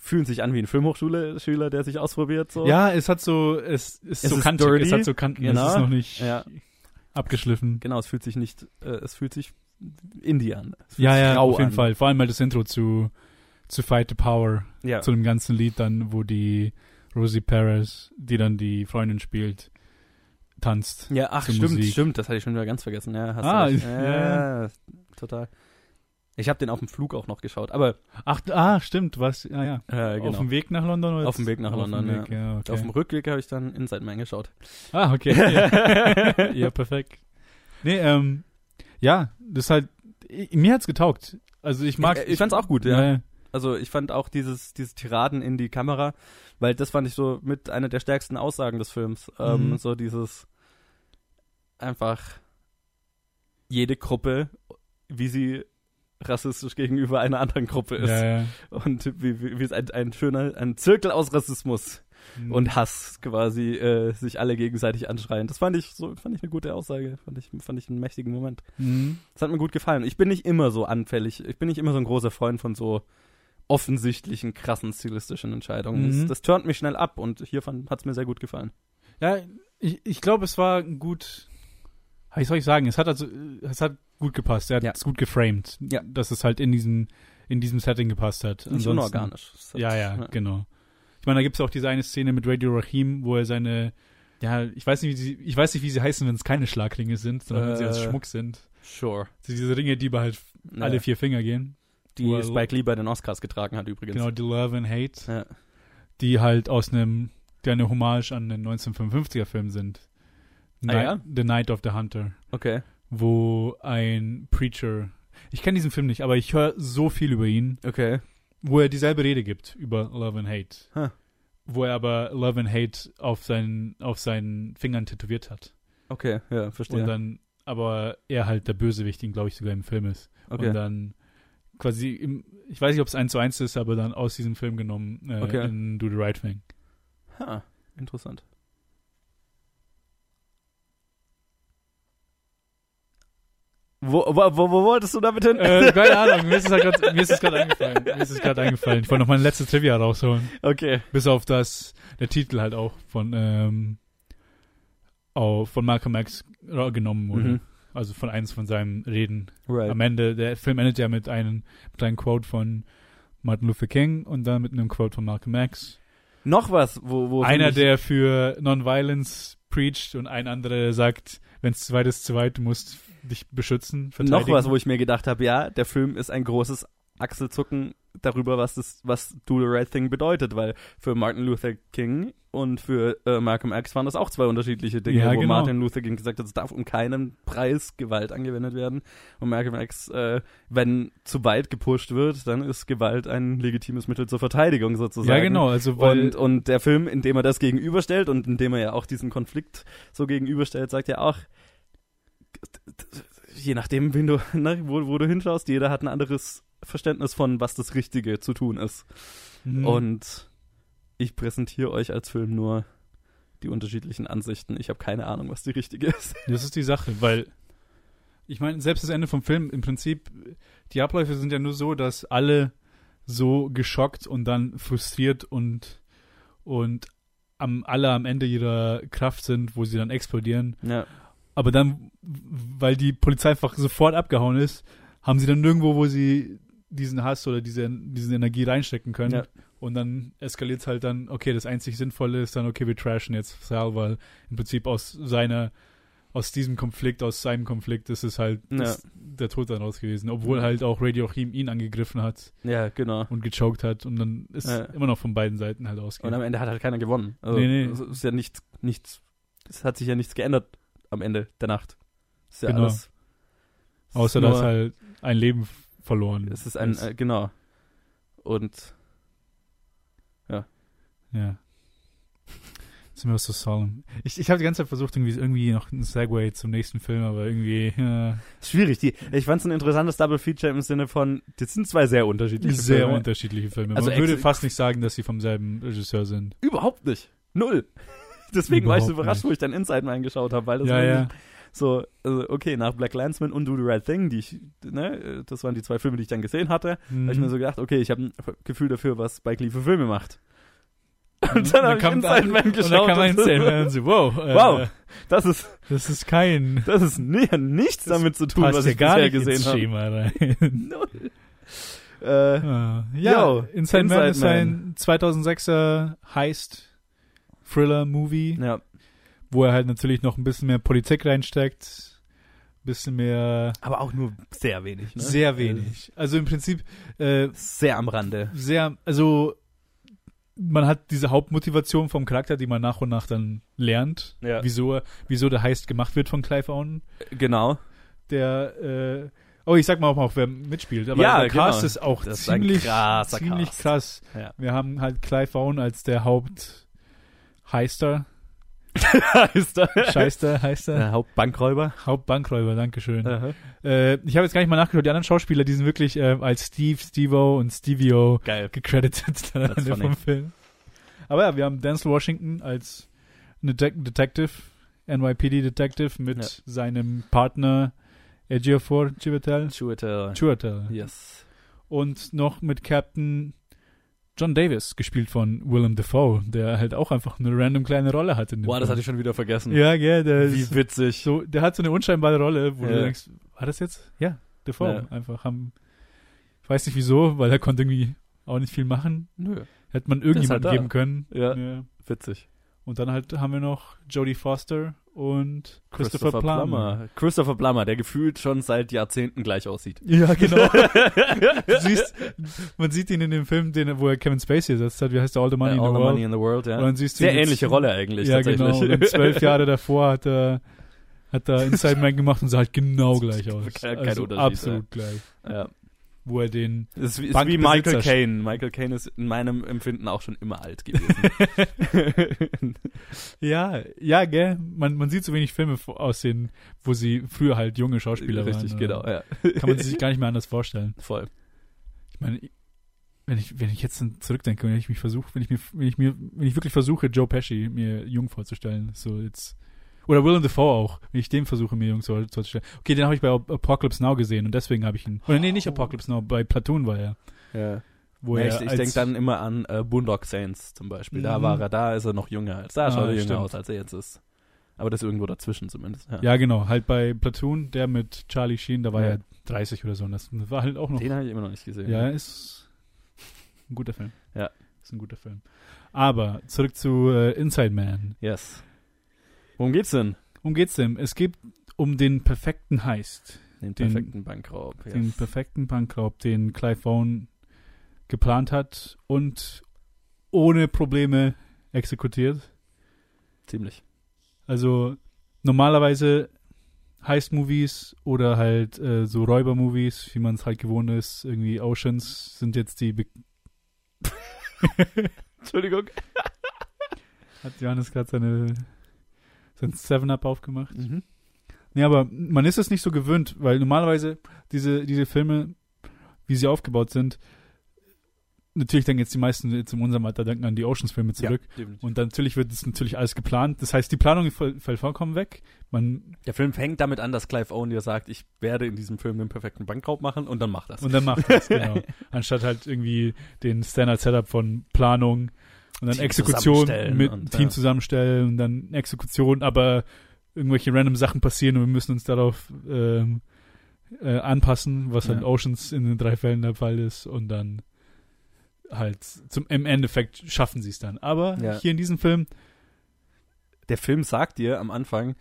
fühlen sich an wie ein Filmhochschule-Schüler, der sich ausprobiert. So. Ja, es hat so, es ist Es so ist kantig, dirty, es hat so Kanten, genau. es ist noch nicht Ja. abgeschliffen. Genau, es fühlt sich nicht, äh, es fühlt sich Indie an. Es fühlt Ja, sich ja, auf jeden an. Fall. Vor allem mal das Intro zu, zu Fight the Power, Ja. zu dem ganzen Lied dann, wo die Rosie Perez, die dann die Freundin spielt, tanzt. ja, ach, stimmt, Musik. stimmt, das hatte ich schon wieder ganz vergessen. Ja, hast Ah, du recht. ja, ja, total. Ich habe den auf dem Flug auch noch geschaut, aber Ach, ah, stimmt, was, ja, ja. äh, genau. Auf dem Weg nach London? Oder Auf dem Weg nach London, Weg, ja. okay. Auf dem Rückweg habe ich dann Inside Man geschaut. Ah, okay. ja. ja, perfekt. Nee, ähm, ja, das ist halt, i- mir hat's getaugt. Also ich mag. Ich- ich fand's auch gut, ja. ja. Also ich fand auch dieses, dieses Tiraden in die Kamera, weil das fand ich so mit einer der stärksten Aussagen des Films. Ähm, Mhm. so dieses einfach jede Gruppe, wie sie rassistisch gegenüber einer anderen Gruppe ist. Ja, ja. Und wie, wie, wie es ein, ein schöner, ein Zirkel aus Rassismus Mhm. und Hass quasi äh, sich alle gegenseitig anschreien. Das fand ich so, fand ich eine gute Aussage, fand ich, fand ich einen mächtigen Moment. Mhm. Das hat mir gut gefallen. Ich bin nicht immer so anfällig. Ich bin nicht immer so ein großer Freund von so offensichtlichen, krassen stilistischen Entscheidungen. Mhm. Das, das turnt mich schnell ab und hier hat es mir sehr gut gefallen. Ja, ich, ich glaube, es war gut. Wie soll ich sagen? Es hat also, es hat gut gepasst. Er hat Ja. es gut geframed. Ja. Dass es halt in diesem, in diesem Setting gepasst hat. Nicht Ansonsten- unorganisch. Hat- Ja, ja, genau. Ich meine, da gibt es auch diese eine Szene mit Radio Rahim, wo er seine, ja, ich weiß nicht, wie sie, ich weiß nicht, wie sie heißen, wenn es keine Schlagringe sind, sondern wenn sie als Äh, Schmuck sind. Sure. Diese Ringe, die über halt Ja, alle vier Finger gehen. die Well- Spike Lee bei den Oscars getragen hat übrigens. Genau, die Love and Hate, Ja. die halt aus einem, die eine Hommage an den 1955er Film sind. Ah, Night, ja? The Night of the Hunter, Okay. Wo ein Preacher, ich kenne diesen Film nicht, aber ich höre so viel über ihn, Okay. wo er dieselbe Rede gibt über Love and Hate. Huh. Wo er aber Love and Hate auf seinen, auf seinen Fingern tätowiert hat. Okay, ja, verstehe. Und dann, aber er halt der Bösewicht, den glaube ich sogar im Film ist. okay. Und dann quasi, im, ich weiß nicht, ob es eins zu eins ist, aber dann aus diesem Film genommen äh, Okay. in Do the Right Thing. ha, interessant. Wo, wo, wo, wo wolltest du damit hin? äh, keine Ahnung, mir ist es halt gerade eingefallen. Mir ist es gerade eingefallen. Ich wollte noch meine letzte Trivia rausholen. okay. Bis auf das, der Titel halt auch von, ähm, auch von Malcolm X ra- genommen wurde. Mhm. Also von eins von seinen Reden. Right. Am Ende, der Film endet ja mit einem, mit einem Quote von Martin Luther King und dann mit einem Quote von Malcolm X. Noch was, wo, wo Einer, der für Nonviolence preacht und ein anderer der sagt, wenn es zu weit ist, zu weit, du musst dich beschützen, noch verteidigen. was, wo ich mir gedacht habe, ja, der Film ist ein großes Achselzucken darüber, was das, was Do the Right Thing bedeutet, weil für Martin Luther King und für äh, Malcolm X waren das auch zwei unterschiedliche Dinge, Ja, wo genau. Martin Luther King gesagt hat, es darf um keinen Preis Gewalt angewendet werden und Malcolm X, äh, wenn zu weit gepusht wird, dann ist Gewalt ein legitimes Mittel zur Verteidigung sozusagen. Ja, genau, also weil Und, und der Film, in dem er das gegenüberstellt und in dem er ja auch diesen Konflikt so gegenüberstellt, sagt ja auch, je nachdem, wen du, ne, wo, wo du hinschaust, jeder hat ein anderes Verständnis von, was das Richtige zu tun ist. Mhm. Und ich präsentiere euch als Film nur die unterschiedlichen Ansichten. Ich habe keine Ahnung, was die richtige ist. Das ist die Sache, weil ich meine, selbst das Ende vom Film, im Prinzip, die Abläufe sind ja nur so, dass alle so geschockt und dann frustriert und, und am, alle am Ende ihrer Kraft sind, wo sie dann explodieren. Ja, Aber dann, weil die Polizei einfach sofort abgehauen ist, haben sie dann nirgendwo, wo sie diesen Hass oder diese, diese Energie reinstecken können. Ja. Und dann eskaliert es halt dann, okay, das einzig Sinnvolle ist dann, okay, wir trashen jetzt Sal, weil im Prinzip aus seiner, aus diesem Konflikt, aus seinem Konflikt ist es halt Ja. ist der Tod dann raus gewesen. Obwohl halt auch Radio Rahim ihn angegriffen hat ja, genau. und gechoked hat und dann ist Ja. immer noch von beiden Seiten halt Und ausgegangen. am Ende hat halt keiner gewonnen. Also, Nee, nee. Es ist ja nichts, nichts, es hat sich ja nichts geändert am Ende der Nacht. Ist ja Genau. alles. es ist Außer nur- dass halt ein Leben verloren Es ist ein, äh, genau. Und Ja. Jetzt sind wir so solemn. Ich, ich habe die ganze Zeit versucht, irgendwie, irgendwie noch ein Segway zum nächsten Film, aber irgendwie ja, schwierig. Die, ich fand es ein interessantes Double Feature im Sinne von, das sind zwei sehr unterschiedliche sehr Filme. unterschiedliche Filme. Also Man würde fast nicht sagen, dass sie vom selben Regisseur sind. Überhaupt nicht. Null. Deswegen war ich so Überhaupt überrascht, nicht. wo ich dann Inside mal geschaut habe, weil das Ja, ja. so, also okay, nach Black Landsman und Do the Right Thing, die ich, ne, das waren die zwei Filme, die ich dann gesehen hatte, Mhm. habe ich mir so gedacht, okay, ich habe ein Gefühl dafür, was Spike Lee für Filme macht. Und Und dann habe ich Inside Man Und geschaut. dann kam und Inside Man und so, wow. äh, Wow. Das ist, Das ist kein. das ist ni nichts Das damit zu tun, was ich gar bisher gesehen habe. Schema rein. Null. Äh, Ah, ja, Yo, Inside, Man Inside ist ein 2006er Heist-Thriller-Movie. ja, wo er halt natürlich noch ein bisschen mehr Politik reinsteckt, ein bisschen mehr, aber auch nur sehr wenig. Ne? sehr wenig. Also im Prinzip äh, Sehr am Rande. sehr, also man hat diese Hauptmotivation vom Charakter, die man nach und nach dann lernt, Ja. wieso, wieso der Heist gemacht wird von Clive Owen, Genau. der äh, Oh, ich sag mal auch, mal, wer mitspielt. Aber Ja, der Cast genau. ist auch Das ist ziemlich, krasser ziemlich Cast. krass. Wir haben halt Clive Owen als der Haupt-Heister. ist da. Scheißer, heißt er. Der Hauptbankräuber. Hauptbankräuber, Dankeschön. Äh, ich habe jetzt gar nicht mal nachgeschaut, die anderen Schauspieler, die sind wirklich äh, als Steve, Stevo und Stevio Geil. gecredited am Ende vom Film. Aber ja, wir haben Denzel Washington als eine De Detective, NYPD Detective mit Ja. seinem Partner Ejiofor Chiwetel. Chiwetel. Chiwetel. Yes. Und noch mit Captain John Davis, gespielt von Willem Dafoe, der halt auch einfach eine random kleine Rolle hat in dem Boah, das Film. hatte ich schon wieder vergessen. Ja, gell, der Wie ist witzig. so, der hat so eine unscheinbare Rolle, wo Ja. du denkst, war das jetzt? Ja, Dafoe. Ja. Einfach haben, ich weiß nicht wieso, weil er konnte irgendwie auch nicht viel machen. Nö. Hätte man ist irgendjemanden halt geben können. Ja, Ja. witzig. Und dann halt haben wir noch Jodie Foster und Christopher, Plummer. Christopher Plummer, der gefühlt schon seit Jahrzehnten gleich aussieht. Ja, genau. siehst, man sieht ihn in dem Film, den, wo er Kevin Spacey ersetzt hat. Wie heißt der All the Money Äh, in All the the World? Money in the World, ja. Sehr jetzt- ähnliche Rolle eigentlich, Ja, genau. Und zwölf Jahre davor hat er, hat er Inside Man gemacht und sah halt genau gleich aus. Kein- kein also Unterschied, absolut gleich. ja. Wo er den Es ist, wie- ist wie Michael Caine. Michael Caine ist in meinem Empfinden auch schon immer alt gewesen. Ja, ja, gell? Man, man sieht so wenig Filme aus denen, wo sie früher halt junge Schauspieler Richtig, waren. genau, ja. Kann man sich gar nicht mehr anders vorstellen. Voll. Ich meine, wenn ich, wenn ich jetzt zurückdenke, wenn ich mich versuche, wenn ich mir, wenn ich mir, wenn ich wirklich versuche, Joe Pesci mir jung vorzustellen, so jetzt. Oder Willem Dafoe auch, wenn ich den versuche, mir jung so- vorzustellen. Okay, den habe ich bei Ap- Apocalypse Now gesehen und deswegen habe ich ihn. Oder nee, nicht Oh. Apocalypse Now, bei Platoon war er. Ja. Wo ja, er ich ich denke dann immer an äh, Boondock Saints zum Beispiel. Da Mhm. war er, da ist er noch jünger. Als, da Ah, schaut er jünger stimmt. aus, als er jetzt ist. Aber das ist irgendwo dazwischen zumindest. Ja. Ja, genau, halt bei Platoon, der mit Charlie Sheen, da war Ja. er 30 oder so. Und das war halt auch noch Den habe ich immer noch nicht gesehen. Ja, ist ein guter Film. Ja. Ist ein guter Film. Aber zurück zu äh, Inside Man. Yes. Worum geht's denn? Worum geht's denn? Es geht um den perfekten Heist. Den Den- perfekten Bankraub. Yes. Den perfekten Bankraub, den Clive Owen geplant hat und ohne Probleme exekutiert. Ziemlich. Also normalerweise Heist-Movies oder halt äh, so Räuber-Movies, wie man es halt gewohnt ist, irgendwie Oceans sind jetzt die Be Entschuldigung. Hat Johannes gerade seine sein Seven-Up aufgemacht? Mhm. Nee, aber man ist es nicht so gewöhnt, weil normalerweise diese, diese Filme, wie sie aufgebaut sind, natürlich denken jetzt die meisten jetzt in unserem Alter denken an die Oceans-Filme zurück. Ja. Und dann natürlich wird es natürlich alles geplant. Das heißt, die Planung fällt fällt vollkommen weg. Man, Der Film fängt damit an, dass Clive Owen dir sagt, ich werde in diesem Film den perfekten Bankraub machen und dann macht das. und dann macht das, genau. Anstatt halt irgendwie den Standard-Setup von Planung und dann Team Exekution mit und, Team ja. zusammenstellen und dann Exekution, aber irgendwelche random Sachen passieren und wir müssen uns darauf ähm, äh, anpassen, was halt Ja. Oceans in den drei Fällen der Fall ist und dann halt zum im Endeffekt schaffen sie es dann. Aber Ja. hier in diesem Film, der Film sagt dir am Anfang,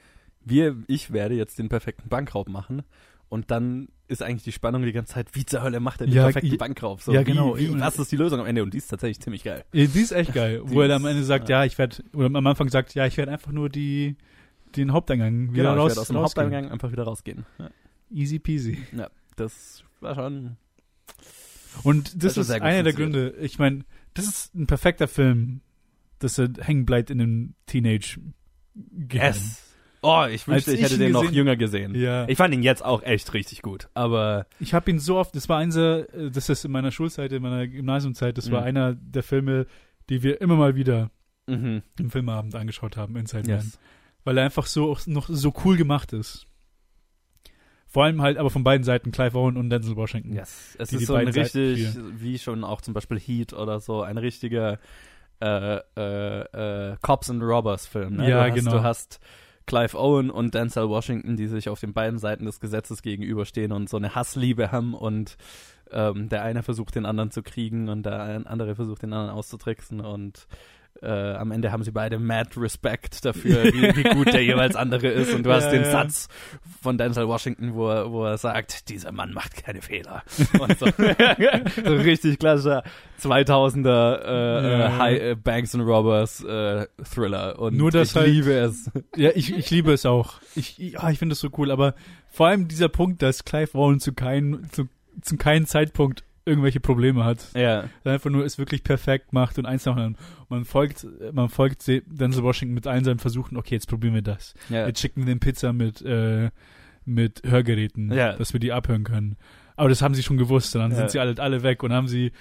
wir, ich werde jetzt den perfekten Bankraub machen. Und dann ist eigentlich die Spannung die ganze Zeit, wie zur Hölle macht er den Ja, perfekten Bankraub? So, ja, wie, genau. Wie, was ist die Lösung am Ende? Und die ist tatsächlich ziemlich geil. äh, die ist echt geil, wo Die er am Ende sagt, ja. ja, ich werde oder am Anfang sagt, ja, ich werde einfach nur die den Haupteingang wieder Genau, ich raus, werde aus dem rausgehen. Haupteingang einfach wieder rausgehen. Ja, Easy peasy. das war schon. Und das Also ist einer der. Gründe. Ich meine, das ist ein perfekter Film, dass er hängen bleibt in dem Teenage Gehirn. Oh, ich wünschte, ich ich hätte den noch gesehen- jünger gesehen. Ja. Ich fand ihn jetzt auch echt richtig gut. Aber Ich habe ihn so oft, das war einer, äh, das ist in meiner Schulzeit, in meiner Gymnasiumzeit, das war Mhm. einer der Filme, die wir immer mal wieder mhm. im Filmabend angeschaut haben, Inside Man. yes. Weil er einfach so noch so cool gemacht ist. Vor allem halt aber von beiden Seiten, Clive Owen und Denzel Washington. Yes. Es Die die ist so ein richtig, wie schon auch zum Beispiel Heat oder so, ein richtiger äh, äh, äh, Cops and Robbers Film. Ne? Ja, du hast, genau. Du hast Clive Owen und Denzel Washington, die sich auf den beiden Seiten des Gesetzes gegenüberstehen und so eine Hassliebe haben und ähm, der eine versucht den anderen zu kriegen und der andere versucht den anderen auszutricksen und äh, am Ende haben sie beide mad Respect dafür, wie, wie gut der jeweils andere ist. Und du hast Ja, den ja. Satz von Denzel Washington, wo er, wo er sagt, dieser Mann macht keine Fehler. Und so. so richtig klassischer 2000er äh, Ja. äh, High, äh, Banks and Robbers äh, Thriller. Und Nur, dass ich halt- liebe es. Ja, ich, ich liebe es auch. Ich, ich, ah, ich finde es so cool, aber vor allem dieser Punkt, dass Clive Owen zu keinem, zu, zu keinem Zeitpunkt irgendwelche Probleme hat. Ja. Er einfach nur es wirklich perfekt macht und eins nach dem anderen. Man folgt, man folgt Denzel Washington mit allen seinen Versuchen, okay, jetzt probieren wir das. ja. Jetzt schicken wir den Pizza mit, äh, mit Hörgeräten, Ja. dass wir die abhören können. Aber das haben sie schon gewusst, und dann Ja. sind sie alle, alle weg und haben sie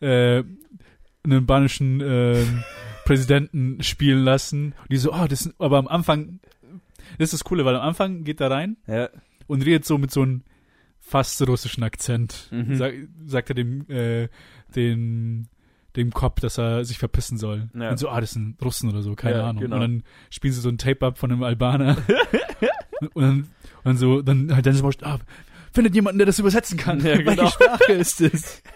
äh, einen spanischen ähm, Präsidenten spielen lassen. Und die so, oh, das aber am Anfang, das ist das Coole, weil am Anfang geht er rein ja. und redet so mit so einem fast russischen Akzent. Mhm. Sag, sagt er dem, äh, dem, dem Cop, dass er sich verpissen soll. Ja. Und so, ah, das sind Russen oder so, keine Ja, Ahnung. genau. Und dann spielen sie so ein Tape ab von einem Albaner. und, dann, und dann so, dann halt Dennis Washington, ah, findet jemanden, der das übersetzen kann. Ja, genau. Welche Sprache ist das?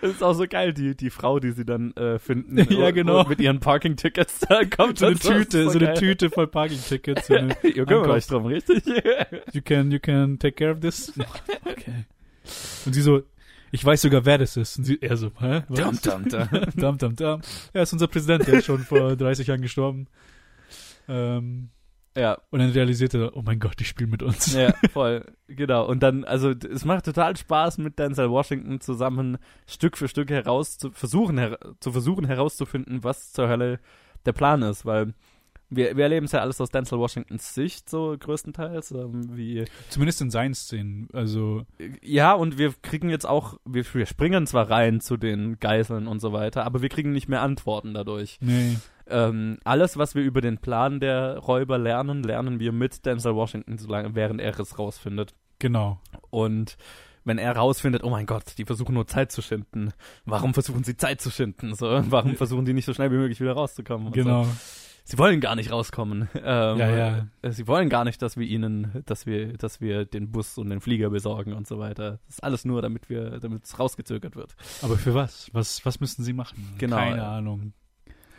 Das ist auch so geil, die, die Frau, die sie dann äh, finden. Ja, genau. Mit ihren Parking-Tickets, da kommt So eine Tüte, so eine geil. Tüte voll Parking-Tickets. So eine, Ihr kümmert Einkauf. euch drum, richtig? you can, you can take care of this. Okay. Und sie so, ich weiß sogar, wer das ist. Und sie, er so, hä? Was? Dum, dum, dum. dum, dum, dum. Er ist unser Präsident, der ist schon vor 30 Jahren gestorben. Ähm, Ja, Und dann realisiert er, oh mein Gott, die spielen mit uns. ja, voll. Genau. Und dann, also es macht total Spaß, mit Denzel Washington zusammen Stück für Stück heraus zu versuchen, her zu versuchen herauszufinden, was zur Hölle der Plan ist, weil wir, wir erleben es ja alles aus Denzel Washingtons Sicht, so größtenteils, ähm, wie Zumindest in seinen Szenen. Also, Ja, und wir kriegen jetzt auch, wir, wir springen zwar rein zu den Geiseln und so weiter, aber wir kriegen nicht mehr Antworten dadurch. nee. Ähm, alles, was wir über den Plan der Räuber lernen, lernen wir mit Denzel Washington, solange, während er es rausfindet. Genau. Und wenn er rausfindet, oh mein Gott, die versuchen nur Zeit zu schinden. Warum versuchen sie Zeit zu schinden? So, warum versuchen die nicht so schnell wie möglich wieder rauszukommen? Genau. So. Sie wollen gar nicht rauskommen. Ähm, Ja, ja. äh, Sie wollen gar nicht, dass wir ihnen, dass wir, dass wir den Bus und den Flieger besorgen und so weiter. Das ist alles nur, damit wir, damit es rausgezögert wird. Aber für was? Was, was müssen sie machen? Genau, Keine. Ahnung.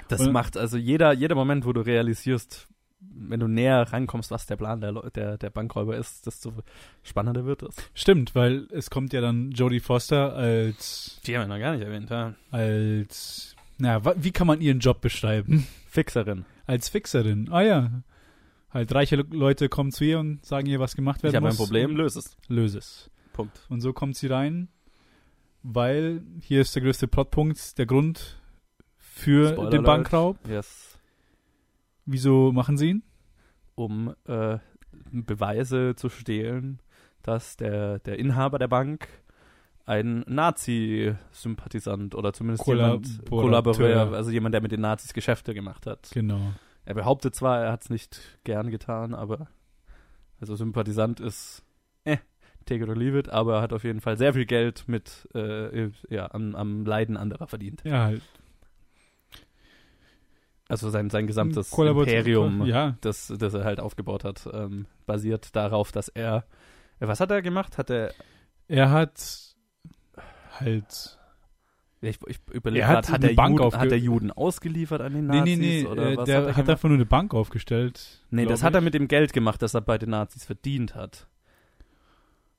Das Und- macht also jeder, jeder Moment, wo du realisierst, wenn du näher rankommst, was der Plan der, der, der Bankräuber ist, desto spannender wird es. Stimmt, weil es kommt ja dann Jodie Foster als, Die haben wir noch gar nicht erwähnt, ja. als, na, wie kann man ihren Job beschreiben? Fixerin. Als Fixerin. Ah ja. Halt reiche Le- Leute kommen zu ihr und sagen ihr, was gemacht werden Ich habe ein muss. Problem, löse es. Löse es. Punkt. Und so kommt sie rein, weil hier ist der größte Plotpunkt, der Grund für Spoiler den. Bankraub. Yes. Wieso machen sie ihn? Um äh, Beweise zu stehlen, dass der, der Inhaber der Bank ein Nazi-Sympathisant oder zumindest jemand Kollaborateur. Also jemand, der mit den Nazis Geschäfte gemacht hat. Genau. Er behauptet zwar, er hat es nicht gern getan, aber also Sympathisant ist eh, take it or leave it, aber er hat auf jeden Fall sehr viel Geld mit äh, ja, am, am Leiden anderer verdient. Ja, halt. Also sein, sein gesamtes Imperium, Ja, das, das er halt aufgebaut hat, ähm, basiert darauf, dass er was hat er gemacht? Hat er er hat halt. ich, ich überlege Er hat gerade, hat, er Bank Juden, hat er Juden ausgeliefert an den Nee, Nazis nee, nee. oder äh, was der hat er hat einfach nur eine Bank aufgestellt. Nee, das hat er ich. mit dem Geld gemacht, das er bei den Nazis verdient hat.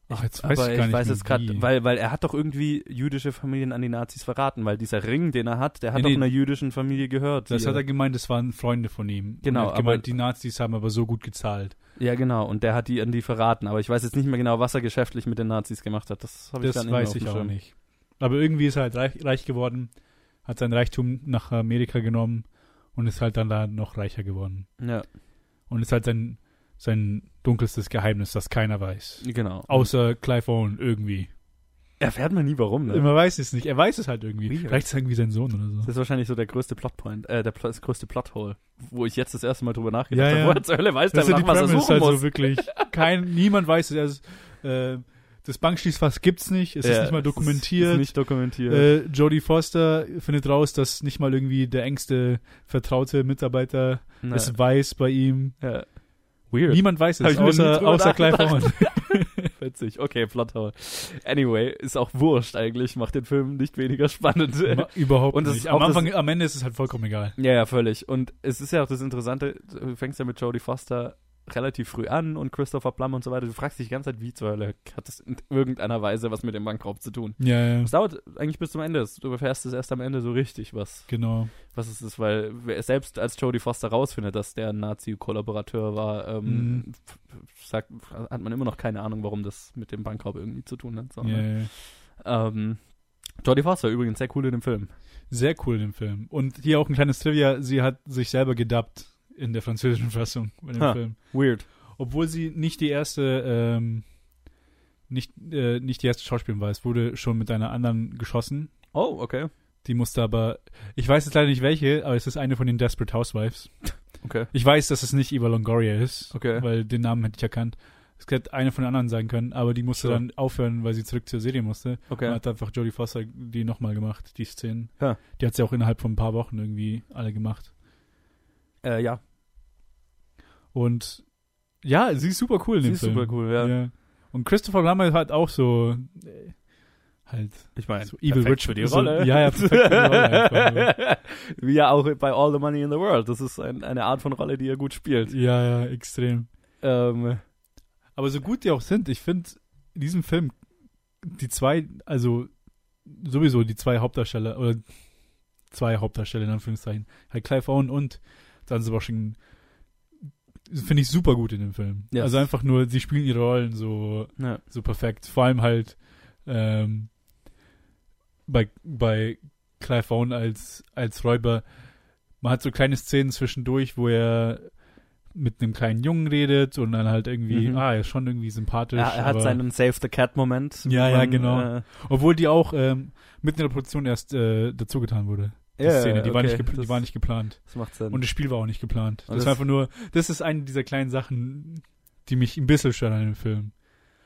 Ach, jetzt aber weiß ich gar nicht weiß es gerade, weil, weil er hat doch irgendwie jüdische Familien an die Nazis verraten, weil dieser Ring, den er hat, der hat Nee, doch nee. einer jüdischen Familie gehört. Das hat er gemeint, das waren Freunde von ihm. Genau, Und er hat gemeint, aber- die Nazis haben aber so gut gezahlt. ja, genau, und der hat die an die verraten, aber ich weiß jetzt nicht mehr genau, was er geschäftlich mit den Nazis gemacht hat. Das habe ich Das gar nicht mehr weiß ich auch nicht. Aber irgendwie ist er halt reich, reich geworden, hat sein Reichtum nach Amerika genommen und ist halt dann da noch reicher geworden. Ja, Und ist halt sein, sein dunkelstes Geheimnis, das keiner weiß. genau. Außer Clive Owen irgendwie. Erfährt man nie, warum, ne? Man weiß es nicht. Er weiß es halt irgendwie. Weird. Vielleicht ist er irgendwie sein Sohn oder Das so. ist wahrscheinlich so der größte Plotpoint, äh, der das größte Plothole, wo ich jetzt das erste Mal drüber nachgedacht Ja, habe. ja. Woher zur Hölle weiß der Das die nach, was er suchen halt muss? so wirklich. Kein, niemand weiß es. Er ist, äh, das Bankschließfach gibt's nicht. Es ist Ja, nicht mal dokumentiert. Ist nicht dokumentiert. Äh, Jodie Foster findet raus, dass nicht mal irgendwie der engste vertraute Mitarbeiter Na, es weiß bei ihm. ja. Weird. Niemand weiß es, außer, außer Clive. Owen. Witzig. Okay, Plothole. Anyway, ist auch wurscht eigentlich, macht den Film nicht weniger spannend. Ma- Überhaupt Und nicht. ist Am Anfang, am Ende ist es halt vollkommen egal. ja, ja, völlig. Und es ist ja auch das Interessante, du fängst ja mit Jodie Foster relativ früh an und Christopher Plum und so weiter. Du fragst dich die ganze Zeit, wie zur Hölle hat das in irgendeiner Weise was mit dem Bankraub zu tun? Ja, ja, Es dauert eigentlich bis zum Ende. Du erfährst es erst am Ende so richtig, was, genau. was es ist, weil selbst als Jodie Foster rausfindet, dass der Nazi-Kollaborateur war, ähm, Mhm. sagt, hat man immer noch keine Ahnung, warum das mit dem Bankraub irgendwie zu tun hat. So, Ja, ne? ja. ähm, Jodie Foster übrigens sehr cool in dem Film. Sehr cool in dem Film. Und hier auch ein kleines Trivia, sie hat sich selber gedubbt in der französischen Fassung bei dem Ha. Film. Weird. Obwohl sie nicht die erste, ähm, nicht, äh, nicht die erste Schauspielerin war. Es wurde schon mit einer anderen geschossen. Oh, okay. Die musste aber, ich weiß jetzt leider nicht welche, aber es ist eine von den Desperate Housewives. Okay. Ich weiß, dass es nicht Eva Longoria ist, Okay. weil den Namen hätte ich erkannt. Es hätte eine von den anderen sein können, aber die musste Sure. dann aufhören, weil sie zurück zur Serie musste. Und Okay. hat einfach Jodie Foster die nochmal gemacht, die Szenen. Ja. Die hat sie auch innerhalb von ein paar Wochen irgendwie alle gemacht. Äh, ja. Und ja, sie ist super cool in Sie dem ist Film. super cool, ja. Und Christopher Plummer hat auch so äh, halt Ich meine, so Evil Rich für die so, Rolle. Ja, ja, perfekt für die Rolle einfach. Wie ja auch bei All the Money in the World. Das ist ein, eine Art von Rolle, die er gut spielt. Ja, ja, extrem. Ähm, Aber so gut die auch sind, ich finde in diesem Film die zwei, also sowieso die zwei Hauptdarsteller oder zwei Hauptdarsteller in Anführungszeichen, halt Clive Owen und Washington, finde ich super gut in dem Film. Ja. Also einfach nur, sie spielen ihre Rollen so, Ja. so perfekt. Vor allem halt ähm, bei, bei Clive Owen als, als Räuber. Man hat so kleine Szenen zwischendurch, wo er mit einem kleinen Jungen redet und dann halt irgendwie, Mhm. ah, er ist schon irgendwie sympathisch. Er, er hat aber- seinen Save the Cat-Moment. Ja, ja, genau. Äh, Obwohl die auch ähm, mitten in der Produktion erst äh, dazugetan wurde. Die ja, Szene, die, war okay, nicht gepl- die das- war nicht geplant. Das macht Sinn. Und das Spiel war auch nicht geplant. Das, das- war einfach nur, das ist eine dieser kleinen Sachen, die mich ein bisschen stören an dem Film.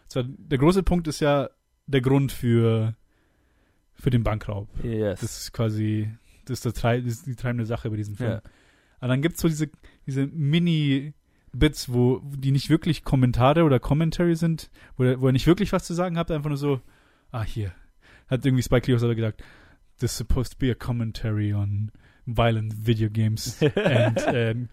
Zwar, der große Punkt ist ja der Grund für, für den Bankraub. yes. Das ist quasi, das ist, der Trei das ist die treibende Sache bei diesem Film. ja. Aber dann gibt's so diese, diese Mini-Bits, wo die nicht wirklich Kommentare oder Commentary sind, wo er, wo er nicht wirklich was zu sagen hat, einfach nur so, ah, hier. Hat irgendwie Spike Lee auch selber gesagt, this is supposed to be a commentary on violent video games and um,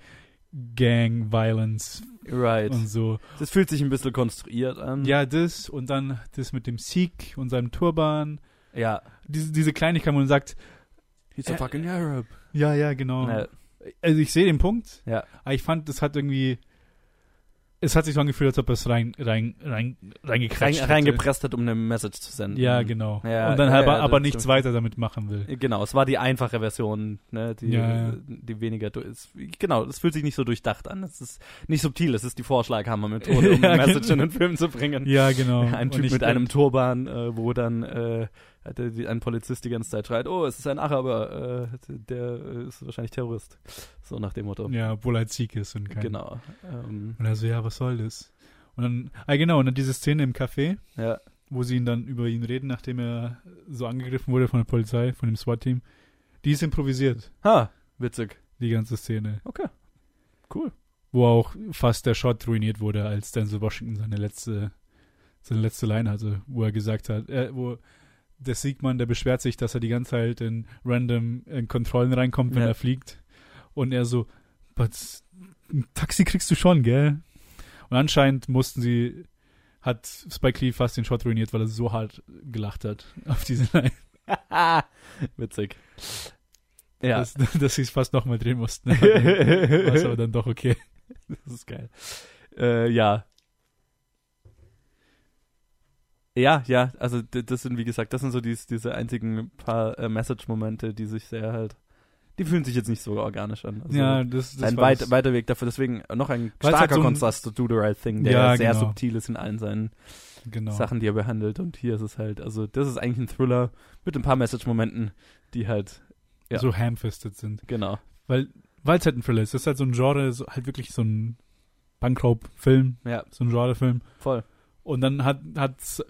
gang violence Right. und so. Das fühlt sich ein bisschen konstruiert an. Ja, das und dann das mit dem Sikh und seinem Turban. Ja. Diese, diese Kleinigkeit, wo man sagt, He's a a fucking Arab. ja, ja, genau. Ja. Also ich sehe den Punkt, Ja. aber ich fand, das hat irgendwie, es hat sich so angefühlt, als ob es rein, rein, rein, Rein, reingekretscht hätte. reingepresst hat, um eine Message zu senden. Ja, genau. Ja, und dann ja, aber, ja, aber nichts stimmt. weiter damit machen will. Genau, es war die einfache Version, ne, die, die weniger ist. Genau, es fühlt sich nicht so durchdacht an. Es ist nicht subtil, es ist die Vorschlaghammer-Methode, um eine Message genau. in den Film zu bringen. Ja, genau. Ein Typ mit einem Turban, äh, wo dann äh, ein Polizist die ganze Zeit schreit, oh, es ist ein Araber, äh, der äh, ist wahrscheinlich Terrorist. So nach dem Motto. Ja, obwohl er Sikh ist und kein. Genau. Ähm, Und er so, ja, was soll das? Und dann, ah genau, und dann diese Szene im Café, ja, wo sie ihn dann über ihn reden, nachdem er so angegriffen wurde von der Polizei, von dem SWAT-Team. Die ist improvisiert, ha, witzig. die ganze Szene. Okay, cool. Wo auch fast der Shot ruiniert wurde, als Denzel Washington seine letzte, seine letzte Line hatte, wo er gesagt hat, äh, wo der Siegmann, der beschwert sich, dass er die ganze Zeit in random in Kontrollen reinkommt, wenn Ja. er fliegt. Und er so, but ein Taxi kriegst du schon, gell? Und anscheinend mussten sie, hat Spike Lee fast den Shot ruiniert, weil er so hart gelacht hat auf diese Line, witzig. Ja, dass, dass sie es fast nochmal drehen mussten. War es aber dann doch okay. das ist geil. Äh, ja. Ja, ja, also das sind, wie gesagt, das sind so dies, diese einzigen paar äh, Message-Momente, die sich sehr halt, die fühlen sich jetzt nicht so organisch an. Also, ja, das, das ein weit, weiter Weg dafür, deswegen noch ein Weil's starker halt so ein- Kontrast zu Do the Right Thing, der Ja, sehr genau. subtil ist in allen seinen genau. Sachen, die er behandelt. Und hier ist es halt, also das ist eigentlich ein Thriller mit ein paar Message-Momenten, die halt, ja. so hamfisted sind. genau, Weil weil es halt ein Thriller ist. Das ist halt so ein Genre, so, halt wirklich so ein Bankraub-Film, ja, so ein Genrefilm. voll. Und dann hat, hat's,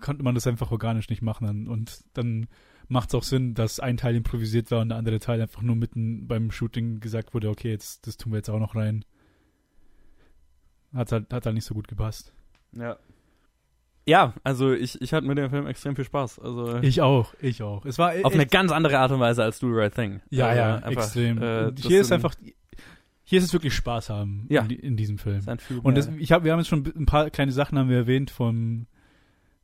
konnte man das einfach organisch nicht machen. Und dann macht es auch Sinn, dass ein Teil improvisiert war und der andere Teil einfach nur mitten beim Shooting gesagt wurde, okay, jetzt das tun wir jetzt auch noch rein. Hat halt, hat halt nicht so gut gepasst. Ja. Ja, also ich, ich hatte mit dem Film extrem viel Spaß. Also Ich auch, ich auch. Es war auf eine ganz andere Art und Weise als Do the Right Thing. ja, Also ja, einfach, extrem. äh, hier ist einfach, hier ist es wirklich Spaß haben Ja. in, in diesem Film. viel Und das, ich hab, wir haben jetzt schon ein paar kleine Sachen haben wir erwähnt vom,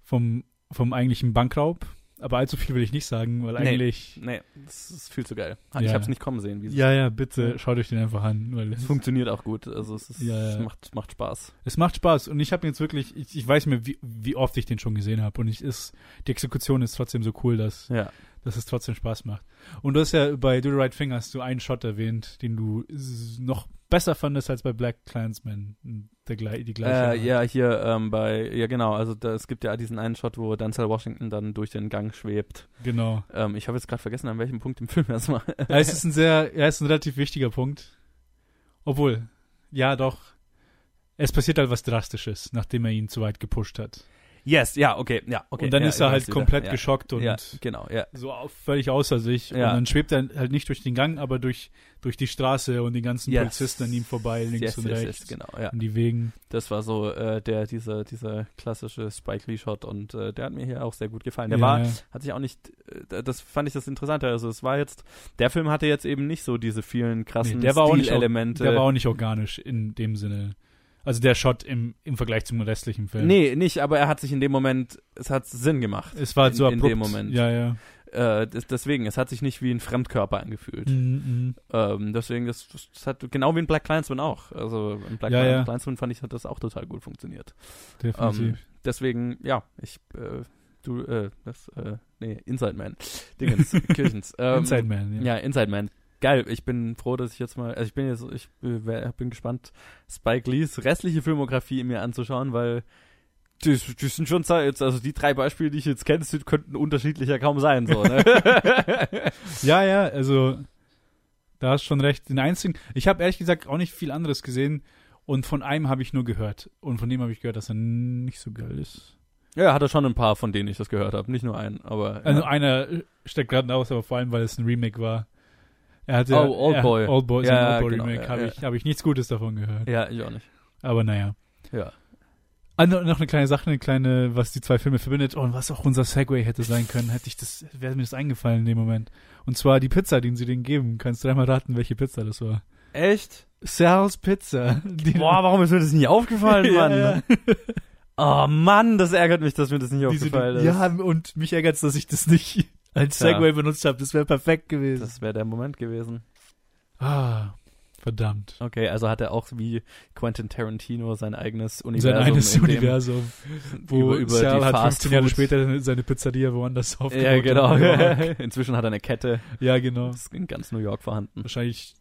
vom, vom eigentlichen Bankraub. Aber allzu viel will ich nicht sagen, weil Nee. eigentlich. nee, das ist viel zu geil. Ich Ja. habe es nicht kommen sehen. Ja, ja, bitte schaut euch den einfach an. Weil Es funktioniert auch gut. Also es, ist, Ja, ja. macht, macht Spaß. es macht Spaß. Und ich habe jetzt wirklich, ich, ich weiß mir, wie, wie oft ich den schon gesehen habe. Und ich ist, die Exekution ist trotzdem so cool, dass, Ja. Dass es trotzdem Spaß macht. Und du hast ja bei Do the Right Thing hast du einen Shot erwähnt, den du noch besser fandest als bei Black Clansman. Der, gle- die gleiche. Äh, ja, hier ähm, bei, ja genau, also da, es gibt ja diesen einen Shot, wo Denzel Washington dann durch den Gang schwebt. Genau. Ähm, ich habe jetzt gerade vergessen, an welchem Punkt im Film das war. Ja, es ist ein sehr, ja, es ist ein relativ wichtiger Punkt. Obwohl, ja, doch. Es passiert halt was Drastisches, nachdem er ihn zu weit gepusht hat. Yes, ja, okay, ja, okay. und dann ja, ist er halt wieder. komplett ja. geschockt und Ja, genau, ja. so völlig außer sich. Und dann schwebt er halt nicht durch den Gang, aber durch, durch die Straße und die ganzen Yes. Polizisten an ihm vorbei, links yes, und yes, rechts. yes, genau, ja. Und die Wegen. Das war so äh, der dieser dieser klassische Spike Lee Shot und äh, der hat mir hier auch sehr gut gefallen. Der ja, war hat sich auch nicht äh, das fand ich das Interessante, also es war jetzt der Film hatte jetzt eben nicht so diese vielen krassen Nee, der Stilelemente. Der war auch nicht organisch in dem Sinne. Also der Shot im, im Vergleich zum restlichen Film. Nee, nicht, aber er hat sich in dem Moment, es hat Sinn gemacht. Es war halt so in, in abrupt. dem Moment. Ja, ja. Äh, des- deswegen, es hat sich nicht wie ein Fremdkörper angefühlt. Mhm, Ähm, deswegen, das, das, das hat genau wie in Black Clansman auch. Also in Black Ja, ja. Clansman fand ich, hat das auch total gut funktioniert. definitiv. Ähm, deswegen, ja, ich, äh, du, äh, das, äh, nee, Inside Man. Dingens, Kirchens. Ähm, Inside Man, ja. Ja, Inside Man. Geil, ich bin froh, dass ich jetzt mal, also ich bin jetzt, ich äh, bin gespannt, Spike Lees restliche Filmografie mir anzuschauen, weil die, die sind schon jetzt, also die drei Beispiele, die ich jetzt kenne, könnten unterschiedlicher kaum sein, so, ne? Ja, ja, also da hast schon recht. Den einzigen, ich habe ehrlich gesagt auch nicht viel anderes gesehen und von einem habe ich nur gehört. Und von dem habe ich gehört, dass er nicht so geil ist. ja, hat er schon ein paar, von denen ich das gehört habe, nicht nur einen, aber. Also ja. einer steckt gerade aus, aber vor allem, weil es ein Remake war. Er hatte Oh, Oldboy. Er, Oldboy, Ja, ja, ja, Oldboy genau, Remake ja, habe ich, hab ich nichts Gutes davon gehört. ja, ich auch nicht. Aber naja. Ja. Ah, noch eine kleine Sache, eine kleine, was die zwei Filme verbindet und was auch unser Segway hätte sein können, hätte ich das, wäre mir das eingefallen in dem Moment. Und zwar die Pizza, die sie denen geben. Kannst du dreimal raten, welche Pizza das war? Echt? Sal's Pizza. Die, Boah, warum ist mir das nicht aufgefallen, Mann? Ja, ja. Oh Mann, das ärgert mich, dass mir das nicht Die sie- aufgefallen ist. ja, und mich ärgert dass ich das nicht als Tja. Segway benutzt habe. Das wäre perfekt gewesen. Das wäre der Moment gewesen. ah, verdammt. Okay, also hat er auch wie Quentin Tarantino sein eigenes Sein Universum. eines in dem- Universum, wo über, über Sal hat Fast 15 Jahre Food- später seine Pizzeria woanders aufgebaut. Ja, genau. in. Inzwischen hat er eine Kette. ja, genau. Das ist in ganz New York vorhanden. Wahrscheinlich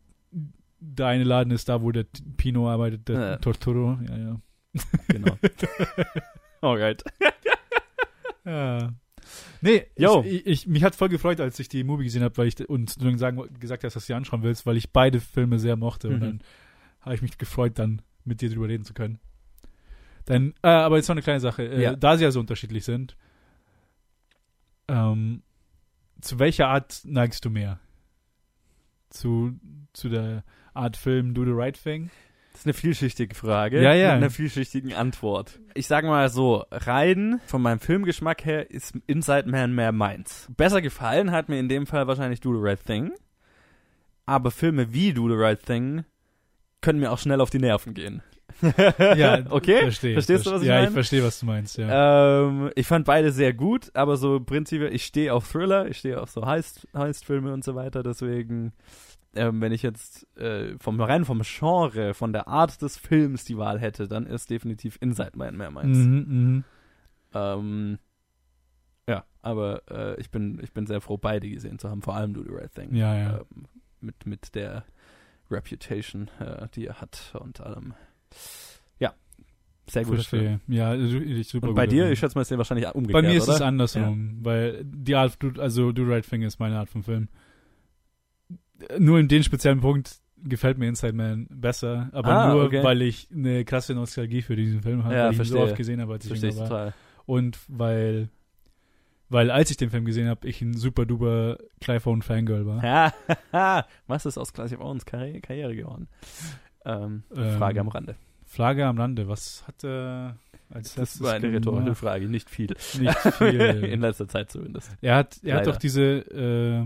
der eine Laden ist da, wo der Pino arbeitet, der Ja. Torturo. Ja, ja. Genau. Alright. Ja. Nee, Yo. ich, ich, mich hat voll gefreut, als ich die Movie gesehen habe, weil ich und du dann sagen, gesagt hast, dass du sie anschauen willst, weil ich beide Filme sehr mochte und Mhm. dann habe ich mich gefreut, dann mit dir drüber reden zu können. Dann, äh, aber jetzt noch eine kleine Sache, äh, Ja. da sie ja so unterschiedlich sind, ähm, zu welcher Art neigst du mehr? Zu, zu der Art Film Do the Right Thing? Das ist eine vielschichtige Frage. Ja, ja. Mit einer vielschichtigen Antwort. Ich sage mal so, rein von meinem Filmgeschmack her ist Inside Man mehr meins. Besser gefallen hat mir in dem Fall wahrscheinlich Do the Right Thing. Aber Filme wie Do the Right Thing können mir auch schnell auf die Nerven gehen. Ja, okay. Verstehe. Verstehst du, was ich Ja, meine? ich verstehe, was du meinst, ja. Ähm, ich fand beide sehr gut, aber so prinzipiell, ich stehe auf Thriller, ich stehe auf so Heist, Heist-Filme und so weiter, deswegen, ähm, wenn ich jetzt äh, vom rein vom Genre, von der Art des Films die Wahl hätte, dann ist definitiv Inside Man mehr meins. Mhm, mhm. Ähm, ja, aber äh, ich bin ich bin sehr froh, beide gesehen zu haben, vor allem Do the Right Thing. Ja, ja. Ähm, mit mit der Reputation, äh, die er hat und allem. Ja, sehr. Verstehe. Ja, ich super Und bei dir, ich schätze mal, ist der wahrscheinlich umgekehrt, Bei mir ist oder? es andersrum, weil die Art, also Do the Right Thing ist meine Art von Film. Nur in dem speziellen Punkt gefällt mir Inside Man besser, aber Ah, nur, okay. weil ich eine krasse Nostalgie für diesen Film habe, Ja, weil ich ihn so verstehe. oft gesehen habe, als ich Verstehe jünger war. total. Und weil, weil als ich den Film gesehen habe, ich ein super duper Clive Owen Fangirl war. Was ist aus Clive Owens Karriere, Karriere geworden? Ähm, Ähm, Frage am Rande. Flagge am Lande, was hat er als Das war eine rhetorische? Frage, nicht viel. Nicht viel. In letzter Zeit zumindest. Er hat, er hat doch diese, äh,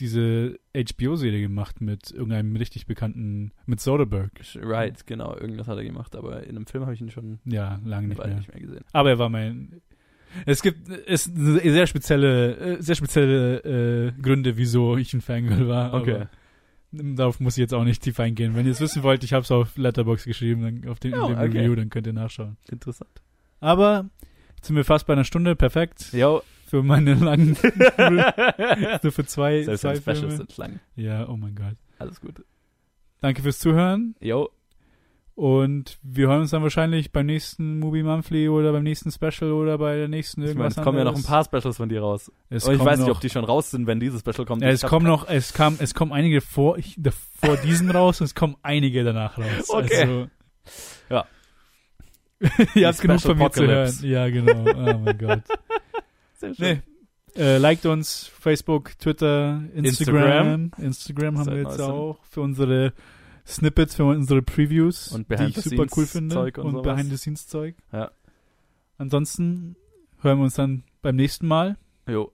diese HBO-Serie gemacht mit irgendeinem richtig bekannten, mit Soderbergh. Right, genau, irgendwas hat er gemacht, aber in einem Film habe ich ihn schon Ja, lange nicht mehr. nicht mehr gesehen. Aber er war mein. Es gibt es sehr spezielle, äh, sehr spezielle äh, Gründe, wieso ich ein Fangirl war. Okay. Darauf muss ich jetzt auch nicht tief eingehen. Wenn ihr es wissen wollt, ich habe es auf Letterbox geschrieben, dann auf in Oh, dem okay. Review, dann könnt ihr nachschauen. Interessant. Aber jetzt sind wir fast bei einer Stunde, perfekt. Jo. Für meine langen, so für zwei, Selbst zwei Specials Filme. sind lang. Ja, oh mein Gott. Alles gut. Danke fürs Zuhören Jo, und wir hören uns dann wahrscheinlich beim nächsten Movie Monthly oder beim nächsten Special oder bei der nächsten ich meine, irgendwas es kommen ja noch ein anderes. paar Specials von dir raus. Es Und ich weiß nicht, ob die schon raus sind, wenn dieses Special kommt. Ja, es kommen noch, es kam, es kommen einige vor, ich, vor diesen raus und es kommen einige danach raus. Okay. Also, Ja. Ihr habt genug von mir zu hören. Ja, genau. Oh mein Gott. Sehr schön. Nee. Äh, liked uns, Facebook, Twitter, Instagram. Instagram, haben Seit wir jetzt neuestem. auch für unsere Snippets, für unsere Previews, Und die ich super cool finde. Zeug und und sowas. Behind-the-Scenes-Zeug. Ja. Ansonsten hören wir uns dann beim nächsten Mal. Jo,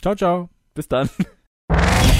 Ciao, ciao. bis dann.